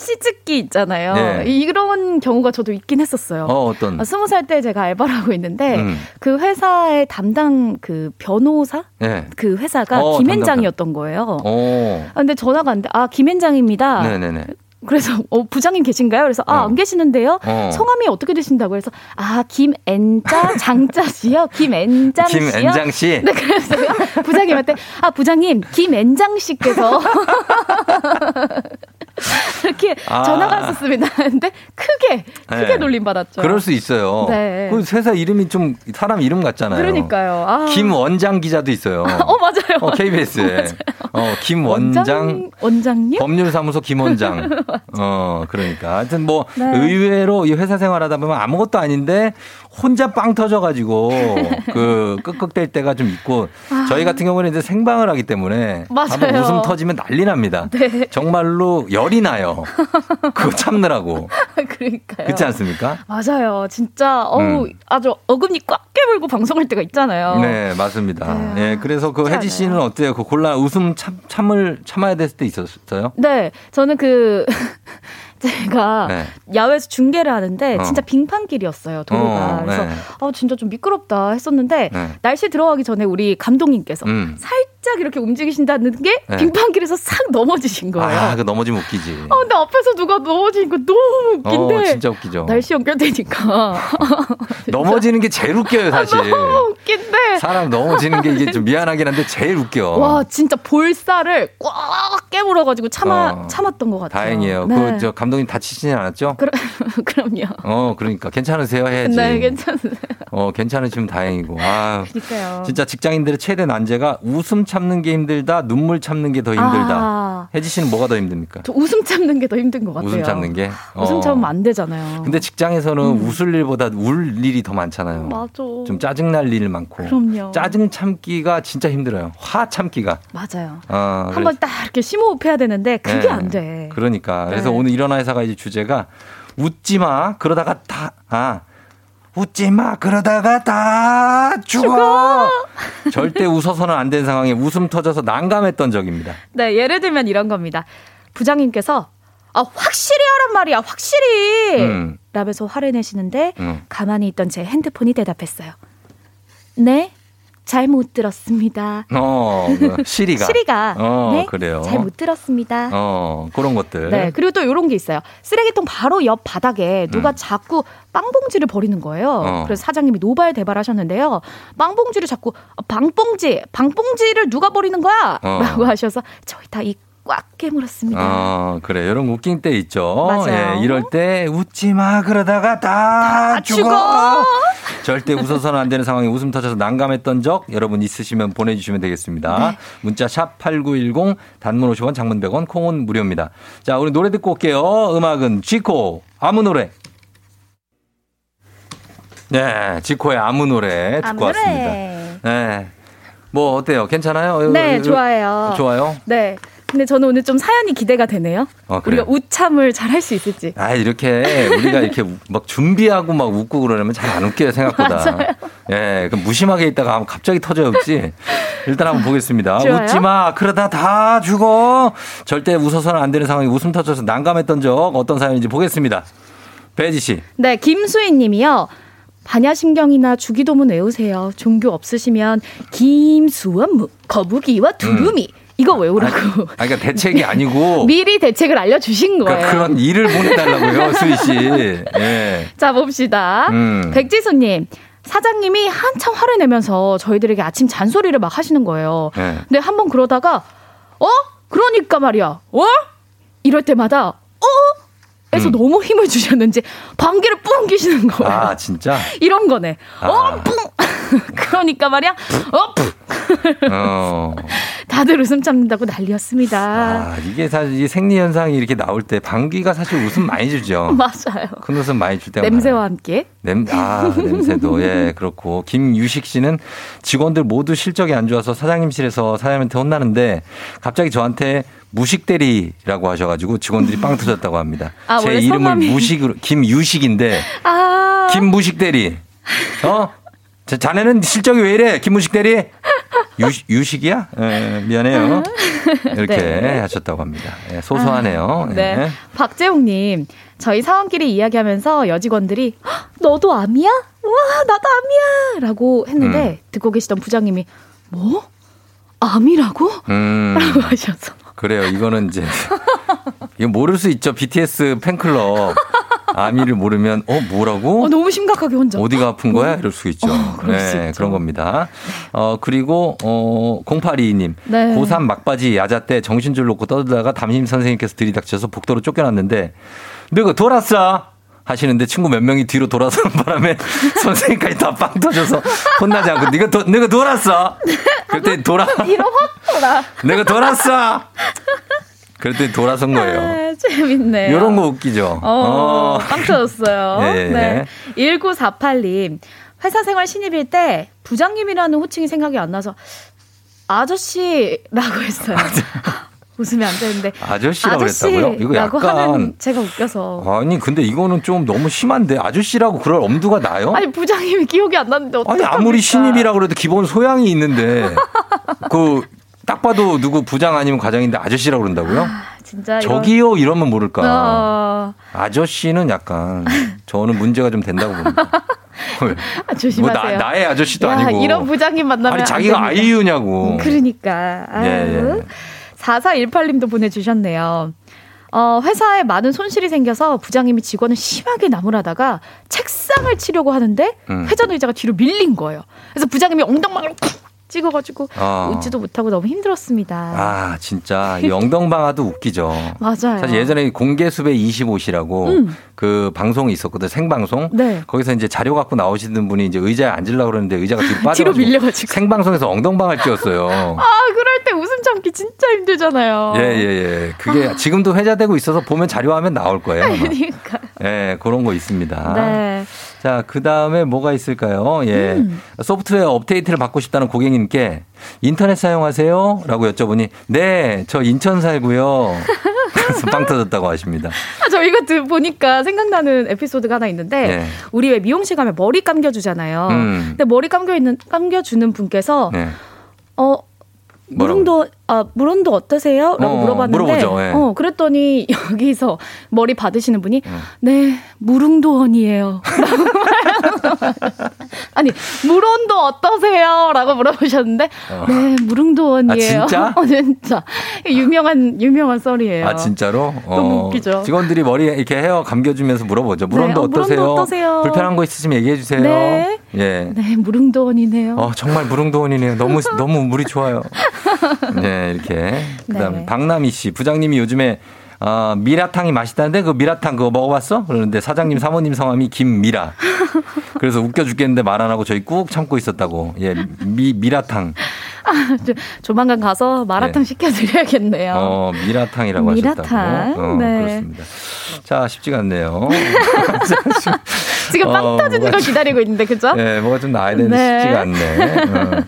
시즈기 있잖아요. 네. 이런 경우가 저도 있긴 했었어요. 어, 어떤? 아, 스무 살 때 제가 알바를 하고 있는데 음. 그 회사의 담당 그 변호사 네. 그 회사가 어, 김앤장이었던 거예요. 오. 아, 근데 전화가 안 돼. 아 김앤장입니다. 네네네. 그래서 어, 부장님 계신가요? 그래서 아 안 계시는데요. 어. 성함이 어떻게 되신다고 그래서 아 김앤자 장자 씨요. 김앤장 씨요. 김앤장 씨? 네 그래서 부장님한테 아 부장님 김앤장 씨께서 이렇게 아. 전화가 왔었습니다. 근데 크게 크게 네. 놀림 받았죠. 그럴 수 있어요. 네. 그 회사 이름이 좀 사람 이름 같잖아요. 그러니까요. 아. 김원장 기자도 있어요. 어 맞아요. 어, KBS에. 어, 김원장. 원장 원장 님? 법률사무소 김원장. 어, 그러니까. 하여튼 뭐, 네. 의외로 이 회사 생활 하다 보면 아무것도 아닌데, 혼자 빵 터져가지고 그 끄끄댈 때가 좀 있고 저희 같은 경우는 이제 생방을 하기 때문에 아. 맞아요. 한번 웃음 터지면 난리 납니다. 네. 정말로 열이 나요. 그거 참느라고. 그러니까요. 그렇지 않습니까? 맞아요. 진짜 어우 음. 아주 어금니 꽉 깨물고 방송할 때가 있잖아요. 네, 맞습니다. 예, 그래서 그 혜지 씨는 어때요? 그 곤란 웃음 참, 참을 참아야 됐을 때 있었어요? 네, 저는 그 제가 네. 야외에서 중계를 하는데 어. 진짜 빙판길이었어요 도로가. 어, 그래서 네. 아 진짜 좀 미끄럽다 했었는데 네. 날씨 들어가기 전에 우리 감독님께서 음. 살짝 이렇게 움직이신다는 게 네. 빙판길에서 싹 넘어지신 거예요. 아, 그 넘어지면 웃기지. 아, 근데 앞에서 누가 넘어지니까 너무 웃긴데. 어, 진짜 웃기죠. 날씨 연결되니까. 넘어지는 게 제일 웃겨요, 사실. 너무 웃긴데. 사람 넘어지는 게 이게 좀 미안하긴 한데 제일 웃겨. 와, 진짜 볼살을 꽉 깨물어가지고 참아, 어. 참았던 것 같아요. 다행이에요. 네. 그 저 감독님 다치시진 않았죠? 그럼, 그럼요. 어, 그러니까 괜찮으세요 해야지. 네, 괜찮으세요. 어, 괜찮으시면 다행이고. 아. 그러니까요. 진짜 직장인들의 최대 난제가 웃음 참는 게 힘들다, 눈물 참는 게 더 힘들다. 아. 혜지 씨는 뭐가 더 힘듭니까? 저 웃음 참는 게 더 힘든 것 같아요. 웃음 참는 게. 웃음 어. 참으면 안 되잖아요. 근데 직장에서는 웃을 일보다 울 일이 더 많잖아요. 맞아. 좀 짜증 날 일 많고. 그럼요. 짜증 참기가 진짜 힘들어요. 화 참기가. 맞아요. 어, 한번 딱 이렇게 심호흡해야 되는데 그게 네. 안 돼. 그러니까. 그래서 네. 오늘 일어나 회사가 이제 주제가 웃지 마. 그러다가 다, 아. 웃지 마. 그러다가 다 죽어. 절대 웃어서는 안 되는 상황에 웃음 터져서 난감했던 적입니다. 네, 예를 들면 이런 겁니다. 부장님께서 아 확실히 하란 말이야, 확실히. 음. 라면서 화를 내시는데 음. 가만히 있던 제 핸드폰이 대답했어요. 네, 잘못 들었습니다. 어, 그 시리가. 시리가 어, 네, 그래요. 잘 못 들었습니다. 어, 그런 것들. 네, 그리고 또 이런 게 있어요. 쓰레기통 바로 옆 바닥에 누가 자꾸 빵봉지를 버리는 거예요. 음. 어. 그래서 사장님이 노발 대발하셨는데요. 빵봉지를 자꾸 어, 방봉지, 방봉지를 누가 버리는 거야? 어. 라고 하셔서 저희 다 이 꽉 깨물었습니다. 어, 그래. 이런 웃긴 때 있죠. 맞아요. 예, 이럴 때 웃지 마. 그러다가 다, 죽어. 죽어. 절대 웃어서는 안 되는 상황에 웃음 터져서 난감했던 적 여러분 있으시면 보내주시면 되겠습니다. 네. 문자 샵 8910 단문 50원 장문 100원 콩은 무료입니다. 자, 우리 노래 듣고 올게요. 음악은 지코 아무 노래. 네, 지코의 아무 노래 듣고 아무. 왔습니다. 네. 뭐 어때요? 괜찮아요? 네, 좋아요. 좋아요? 네. 근데 저는 오늘 좀 사연이 기대가 되네요. 어? 우리가 우참을 잘 할 수 있을지. 아, 이렇게 우리가 이렇게 우- 막 준비하고 막 웃고 그러면 잘 안 웃겨요, 생각보다. 맞아요. 예, 그럼 무심하게 있다가 갑자기 터져 웃지. 일단 한번 보겠습니다. 좋아요. 웃지 마. 그러다 다 죽어. 절대 웃어서는 안 되는 상황에 웃음 터져서 난감했던 적 어떤 사연인지 보겠습니다. 배지 씨. 네, 김수희 님이요. 반야심경이나 주기도문 외우세요. 종교 없으시면 김수원무, 거북이와 두루미. 이거 외우라고. 아, 그러니까 대책이 아니고 미리 대책을 알려주신 거예요. 그러니까 그런 일을 보내달라고요, 수희 씨. 예. 자, 봅시다. 음. 백지수님. 사장님이 한참 화를 내면서 저희들에게 아침 잔소리를 막 하시는 거예요. 예. 근데 한 번 그러다가, 어? 그러니까 말이야. 어? 이럴 때마다, 어? 에서 음. 너무 힘을 주셨는지 방귀를 뿡 끼시는 거예요. 아, 진짜? 이런 거네. 아. 어, 뿡! 그러니까 말이야, 어, 뿡! 어. 다들 웃음 참는다고 난리였습니다. 아, 이게 사실 이 생리 현상이 이렇게 나올 때 방귀가 사실 웃음 많이 주죠. 맞아요. 큰 웃음 많이 줄 때가 냄새와 함께. 냄, 아, 냄새도, 예, 그렇고. 김유식 씨는 직원들 모두 실적이 안 좋아서 사장님실에서 사장님한테 혼나는데 갑자기 저한테 무식대리라고 하셔가지고 직원들이 빵 터졌다고 합니다. 아, 제 이름을 성함이- 무식으로, 김유식인데, 아. 김무식대리. 어? 자, 자네는 실적이 왜 이래? 김무식 대리? 유식, 유식이야? 예, 미안해요. 이렇게 네. 하셨다고 합니다. 예, 소소하네요. 아, 네. 예. 박재홍님, 저희 사원끼리 이야기하면서 여직원들이 "헉, 너도 암이야? 와 나도 암이야! 라고 했는데 듣고 계시던 부장님이 뭐? 암이라고? 음. 라고 하셔서 그래요. 이거는 이제 이거 모를 수 있죠. BTS 팬클럽 아미를 모르면 어 뭐라고? 어, 너무 심각하게 혼자 어디가 아픈 거야? 이럴 수 있죠. 그럴 수 있죠. 그런 겁니다. 어, 그리고, 어, 0822님. 네. 고3 막바지 야자 때 정신줄 놓고 떠들다가 담임 선생님께서 들이닥쳐서 복도로 쫓겨났는데, 너가 돌았어? 하시는데 친구 몇 명이 뒤로 돌아서는 바람에 선생님까지 다 빵 터져서 혼나지 않고, 네가 도, 네가 돌았어? 그때 돌아. 뒤로 확 돌아. 내가 돌았어. 그랬더니 돌아선 거예요. 아, 재밌네요. 이런 거 웃기죠. 어, 빵 터졌어요. 예, 예. 네. 1948님. 회사 생활 신입일 때 부장님이라는 호칭이 생각이 안 나서 아저씨라고 했어요. 웃으면 안 되는데. 아저씨라고 그랬다고요? 이거 아저씨라고 약간 제가 웃겨서. 아니 근데 이거는 좀 너무 심한데 아저씨라고 그럴 엄두가 나요? 아니 부장님이 기억이 안 나는데 어떡합니까? 아니 아무리 신입이라 그래도 기본 소양이 있는데 그 딱 봐도 누구 부장 아니면 과장인데 아저씨라고 그런다고요? 진짜 이런- 저기요 이러면 모를까. 어, 아저씨는 약간 저는 문제가 좀 된다고 봅니다. 왜? 아, 조심하세요. 뭐 나, 나의 아저씨도 야, 아니고. 이런 부장님 만나면 아니 안 자기가. 아이유냐고. 그러니까. 아유. 예, 예. 4418님도 보내주셨네요. 어, 회사에 많은 손실이 생겨서 부장님이 직원을 심하게 나무라다가 책상을 치려고 하는데 음. 회전 의자가 뒤로 밀린 거예요. 그래서 부장님이 엉덩방을 쿡 찍어가지고 어. 웃지도 못하고 너무 힘들었습니다. 아 진짜 이 엉덩방아도 웃기죠. 맞아요. 사실 예전에 공개수배 25시라고 음. 그 방송이 있었거든 생방송. 네. 거기서 이제 자료 갖고 나오시는 분이 이제 의자에 앉으려고 그러는데 의자가 뒤로 빠져 뒤로 밀려가지고. 생방송에서 엉덩방을 찍었어요. 아, 그럴 때 웃음 참기 진짜 힘들잖아요. 예, 예, 예. 그게 지금도 회자되고 있어서 보면 자료화면 나올 거예요. 아마. 그러니까. 예, 그런 거 있습니다. 네. 자, 그 다음에 뭐가 있을까요? 예. 음. 소프트웨어 업데이트를 받고 싶다는 고객님께 인터넷 사용하세요? 라고 여쭤보니, 네, 저 인천 살고요. 그래서 빵 터졌다고 하십니다. 아, 저 이거 들- 보니까 생각나는 에피소드가 하나 있는데 네. 우리 왜 미용실 가면 머리 감겨주잖아요. 음. 근데 머리 감겨 있는 감겨주는 분께서 네. 어 뭐라고? 물온도 아 물온도 어떠세요? 라고 어, 물어봤는데 물어보죠, 예. 어 그랬더니 여기서 머리 받으시는 분이 네 무릉도원이에요. 아니 물온도 어떠세요? 라고 물어보셨는데 어. 네 무릉도원이에요. 아, 진짜? 어, 진짜 유명한 유명한 썰이에요. 아, 진짜로? 너무 웃기죠. 직원들이 머리 이렇게 헤어 감겨주면서 물어보죠. 물온도 네, 어, 어떠세요? 물온도 어떠세요? 불편한 거 있으시면 얘기해 주세요. 네. 예. 네 무릉도원이네요. 어, 정말 무릉도원이네요. 너무, 너무 물이 좋아요. 네, 이렇게. 그 다음, 네. 박남희 씨. 부장님이 요즘에, 아, 미라탕이 맛있다는데 그 미라탕 그거 먹어봤어? 그러는데 사장님, 사모님 성함이 김미라. 그래서 웃겨 죽겠는데 말 안 하고 저희 꾹 참고 있었다고. 예, 미, 미라탕. 아, 저, 조만간 가서 마라탕 네. 시켜드려야겠네요. 어, 미라탕이라고 미라탕. 하셨다고. 어, 네. 그렇습니다. 자, 쉽지가 않네요. 지금 빵 어, 터지는 걸 기다리고 있는데, 그죠? 네, 뭐가 좀 나야 되는데 네. 쉽지가 않네. 어.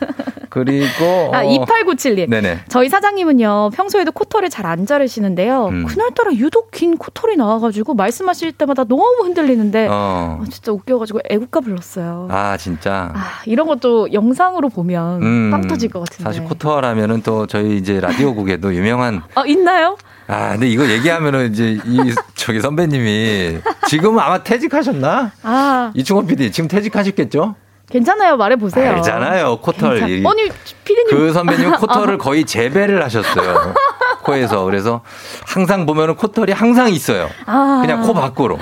그리고. 아, 2897님. 네네. 저희 사장님은요, 평소에도 코털을 잘 안 자르시는데요. 음. 그날따라 유독 긴 코털이 나와가지고 말씀하실 때마다 너무 흔들리는데, 어. 아, 진짜 웃겨가지고 애국가 불렀어요. 아, 진짜. 아, 이런 것도 영상으로 보면 음, 빵 터질 것 같은데. 사실 코털하면은 또 저희 이제 라디오국에도 유명한 아, 있나요? 아 근데 이거 얘기하면은 이제 이 저기 선배님이 지금은 아마 퇴직하셨나? 아, 이충원 PD 지금 퇴직하셨겠죠? 괜찮아요. 말해 보세요. 알잖아요 코털. 괜찮- 이- 아니, 피디님. 그 선배님은 코털을 아, 거의 재배를 하셨어요. 코에서 그래서 항상 보면은 코털이 항상 있어요. 아. 그냥 코 밖으로.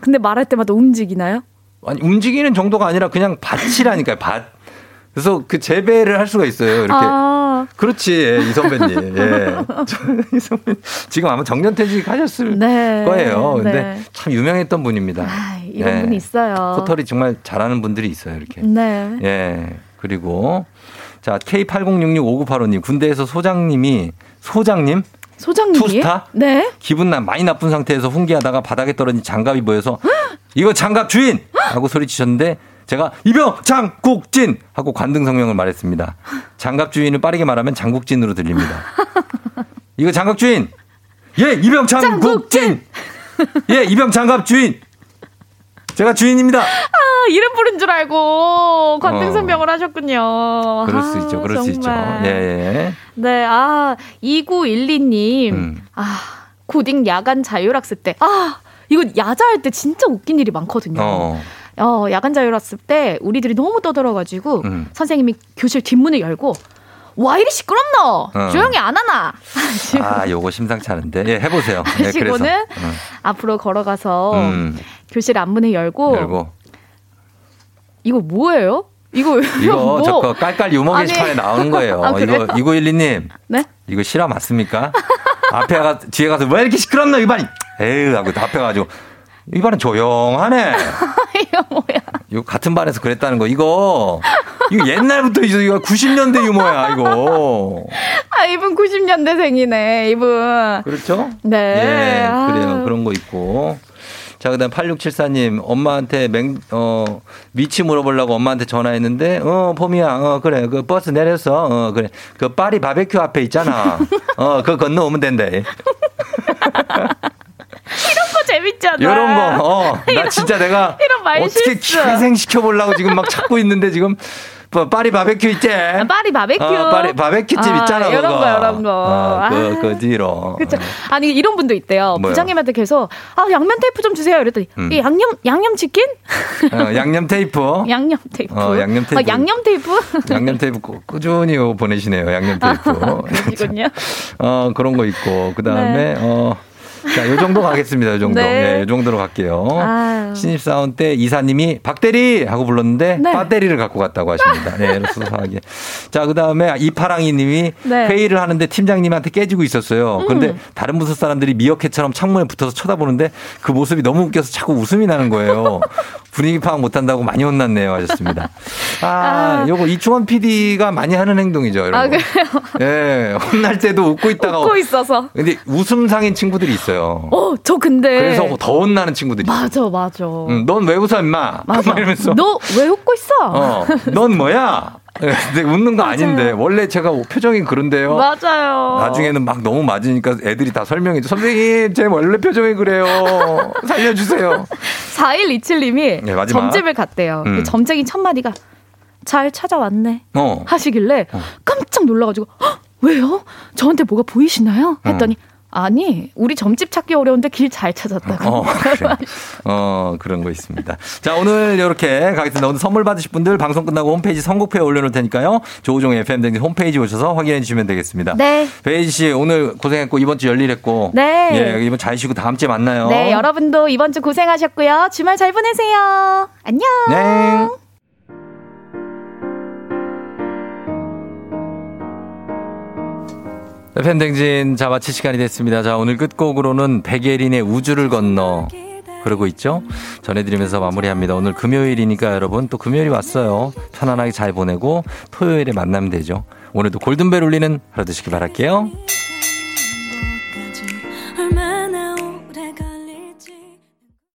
근데 말할 때마다 움직이나요? 아니 움직이는 정도가 아니라 그냥 밭이라니까요 밭. 그래서 그 재배를 할 수가 있어요. 이렇게. 아, 그렇지, 예, 이 선배님. 예. 저- 이 선배님. 지금 아마 정년퇴직 하셨을 네. 거예요. 근데 네. 참 유명했던 분입니다. 아, 이런 예. 분이 있어요. 코털이 정말 잘하는 분들이 있어요, 이렇게. 네. 예. 그리고, 자, K80665985님, 군대에서 소장님이, 소장님? 소장님이? 투스타? 네. 기분 나 많이 나쁜 상태에서 훈계하다가 바닥에 떨어진 장갑이 보여서 이거 장갑 주인! 하고 소리치셨는데 제가 이병 장국진! 하고 관등 성명을 말했습니다. 장갑 주인은 빠르게 말하면 장국진으로 들립니다. 이거 장갑 주인! 예, 이병 장국진! 예, 이병 장갑 주인! 제가 주인입니다! 아, 이름 부른 줄 알고 관등 어. 선명을 하셨군요. 그럴 아, 수 있죠, 그럴 수 있죠. 예, 예. 네, 아, 2912님. 음. 아, 고딩 야간 자율학습 때. 아, 이거 야자할 때 진짜 웃긴 일이 많거든요. 어. 어, 야간 자율학습 때 우리들이 너무 떠들어가지고 음. 선생님이 교실 뒷문을 열고 와 이리 시끄럽노 어. 조용히 안 하나 아, 요거 심상치 않은데. 예, 해보세요. 예. 하시고는 음. 앞으로 걸어가서 음, 교실 앞문을 열고 열고. 이거 뭐예요? 이거 이거 뭐? 저거 깔깔 유머. 게시판에 나오는 거예요. 아, 그래요? 이거 2912님. 네? 이거 실화 맞습니까? 앞에 가 뒤에 가서 왜 이렇게 시끄럽나 이반이 에휴 하고 앞에 가지고 이 반은 조용하네. 이거 뭐야? 이거 같은 반에서 그랬다는 거. 이거 이거 옛날부터 이거 이거 90년대 유머야 이거. 아, 이분 90년대생이네, 이분. 그렇죠? 네. 예, 아. 그래요. 그런 거 있고. 자, 그 다음 8674님, 엄마한테 맹, 어, 위치 물어보려고 엄마한테 전화했는데, 어, 봄이야, 어, 그래, 그 버스 내렸어, 어, 그래. 그 파리 바베큐 앞에 있잖아. 어, 그거 건너오면 된대. 재밌잖아. 이런 거, 어, 나 이런- 진짜 내가 어떻게 실수. 회생시켜 보려고 지금 막 찾고 있는데 지금, 뭐, 파리 바베큐 있지? 파리 바베큐. 어, 파리 바베큐 집 아, 있잖아, 이런 그거. 거, 이런 거. 어, 그, 아. 그 뒤로. 그쵸. 아니, 이런 분도 있대요. 뭐요? 부장님한테 계속, 아, 양면 테이프 좀 주세요. 이랬더니, 음. 이 양념, 양념 치킨? 어, 양념 테이프. 양념 테이프. 어, 양념 테이프. 아, 양념 테이프? 양념 테이프 꾸- 꾸준히 보내시네요. 양념 테이프. 그러시군요. 어, 그런 거 있고. 그 다음에, 네. 어, 자, 요 정도 가겠습니다. 요 정도. 네. 네, 요 정도로 갈게요. 아유. 신입사원 때 이사님이 박대리! 하고 불렀는데, 네. 배터리를 갖고 갔다고 하십니다. 네, 수사하게. 자, 그 다음에 이파랑이 님이 네. 회의를 하는데 팀장님한테 깨지고 있었어요. 근데 음. 다른 부서 사람들이 미어캣처럼 창문에 붙어서 쳐다보는데 그 모습이 너무 웃겨서 자꾸 웃음이 나는 거예요. 분위기 파악 못한다고 많이 혼났네요. 하셨습니다. 아, 요거 이충원 PD가 많이 하는 행동이죠. 이런 아, 거. 그래요? 예, 혼날 때도 웃고 있다가. 웃고 있어서. 근데 웃음 상인 친구들이 있어요. 어, 저 근데. 그래서 더 혼나는 친구들이 있어요. 맞아, 맞아. 넌왜 웃어, 임마? 맞아. 막 이러면서. 너 왜 웃고 있어? 어, 넌 뭐야? 예, 근데 웃는 거 아닌데. 원래 제가 표정이 그런데요. 맞아요. 나중에는 막 너무 맞으니까 애들이 다 설명해 줘. 선생님, 제 원래 표정이 그래요. 살려주세요. 4127님이 네. 점집을 갔대요. 음. 그 점쟁이 첫 마디가 잘 찾아왔네. 어. 하시길래 깜짝 놀라가지고 "헉, 왜요? 저한테 뭐가 보이시나요? 했더니 아니 우리 점집 찾기 어려운데 길 잘 찾았다고. 어, 그래. 어, 그런 거 있습니다. 자, 오늘 이렇게 가겠습니다. 오늘 선물 받으실 분들 방송 끝나고 홈페이지 선곡표에 올려놓을 테니까요. 조우종의 FM등진 홈페이지 오셔서 확인해 주시면 되겠습니다. 네. 베이지 씨, 오늘 고생했고, 이번 주 열일했고. 네. 예, 이번 잘 쉬고 다음 주에 만나요. 네, 여러분도 이번 주 고생하셨고요. 주말 잘 보내세요. 안녕. 네. 팬댕진 자 마칠 시간이 됐습니다. 자 오늘 끝곡으로는 백예린의 우주를 건너 그러고 있죠. 전해드리면서 마무리합니다. 오늘 금요일이니까 여러분 또 금요일이 왔어요. 편안하게 잘 보내고 토요일에 만나면 되죠. 오늘도 골든벨 울리는 하루 되시길 바랄게요.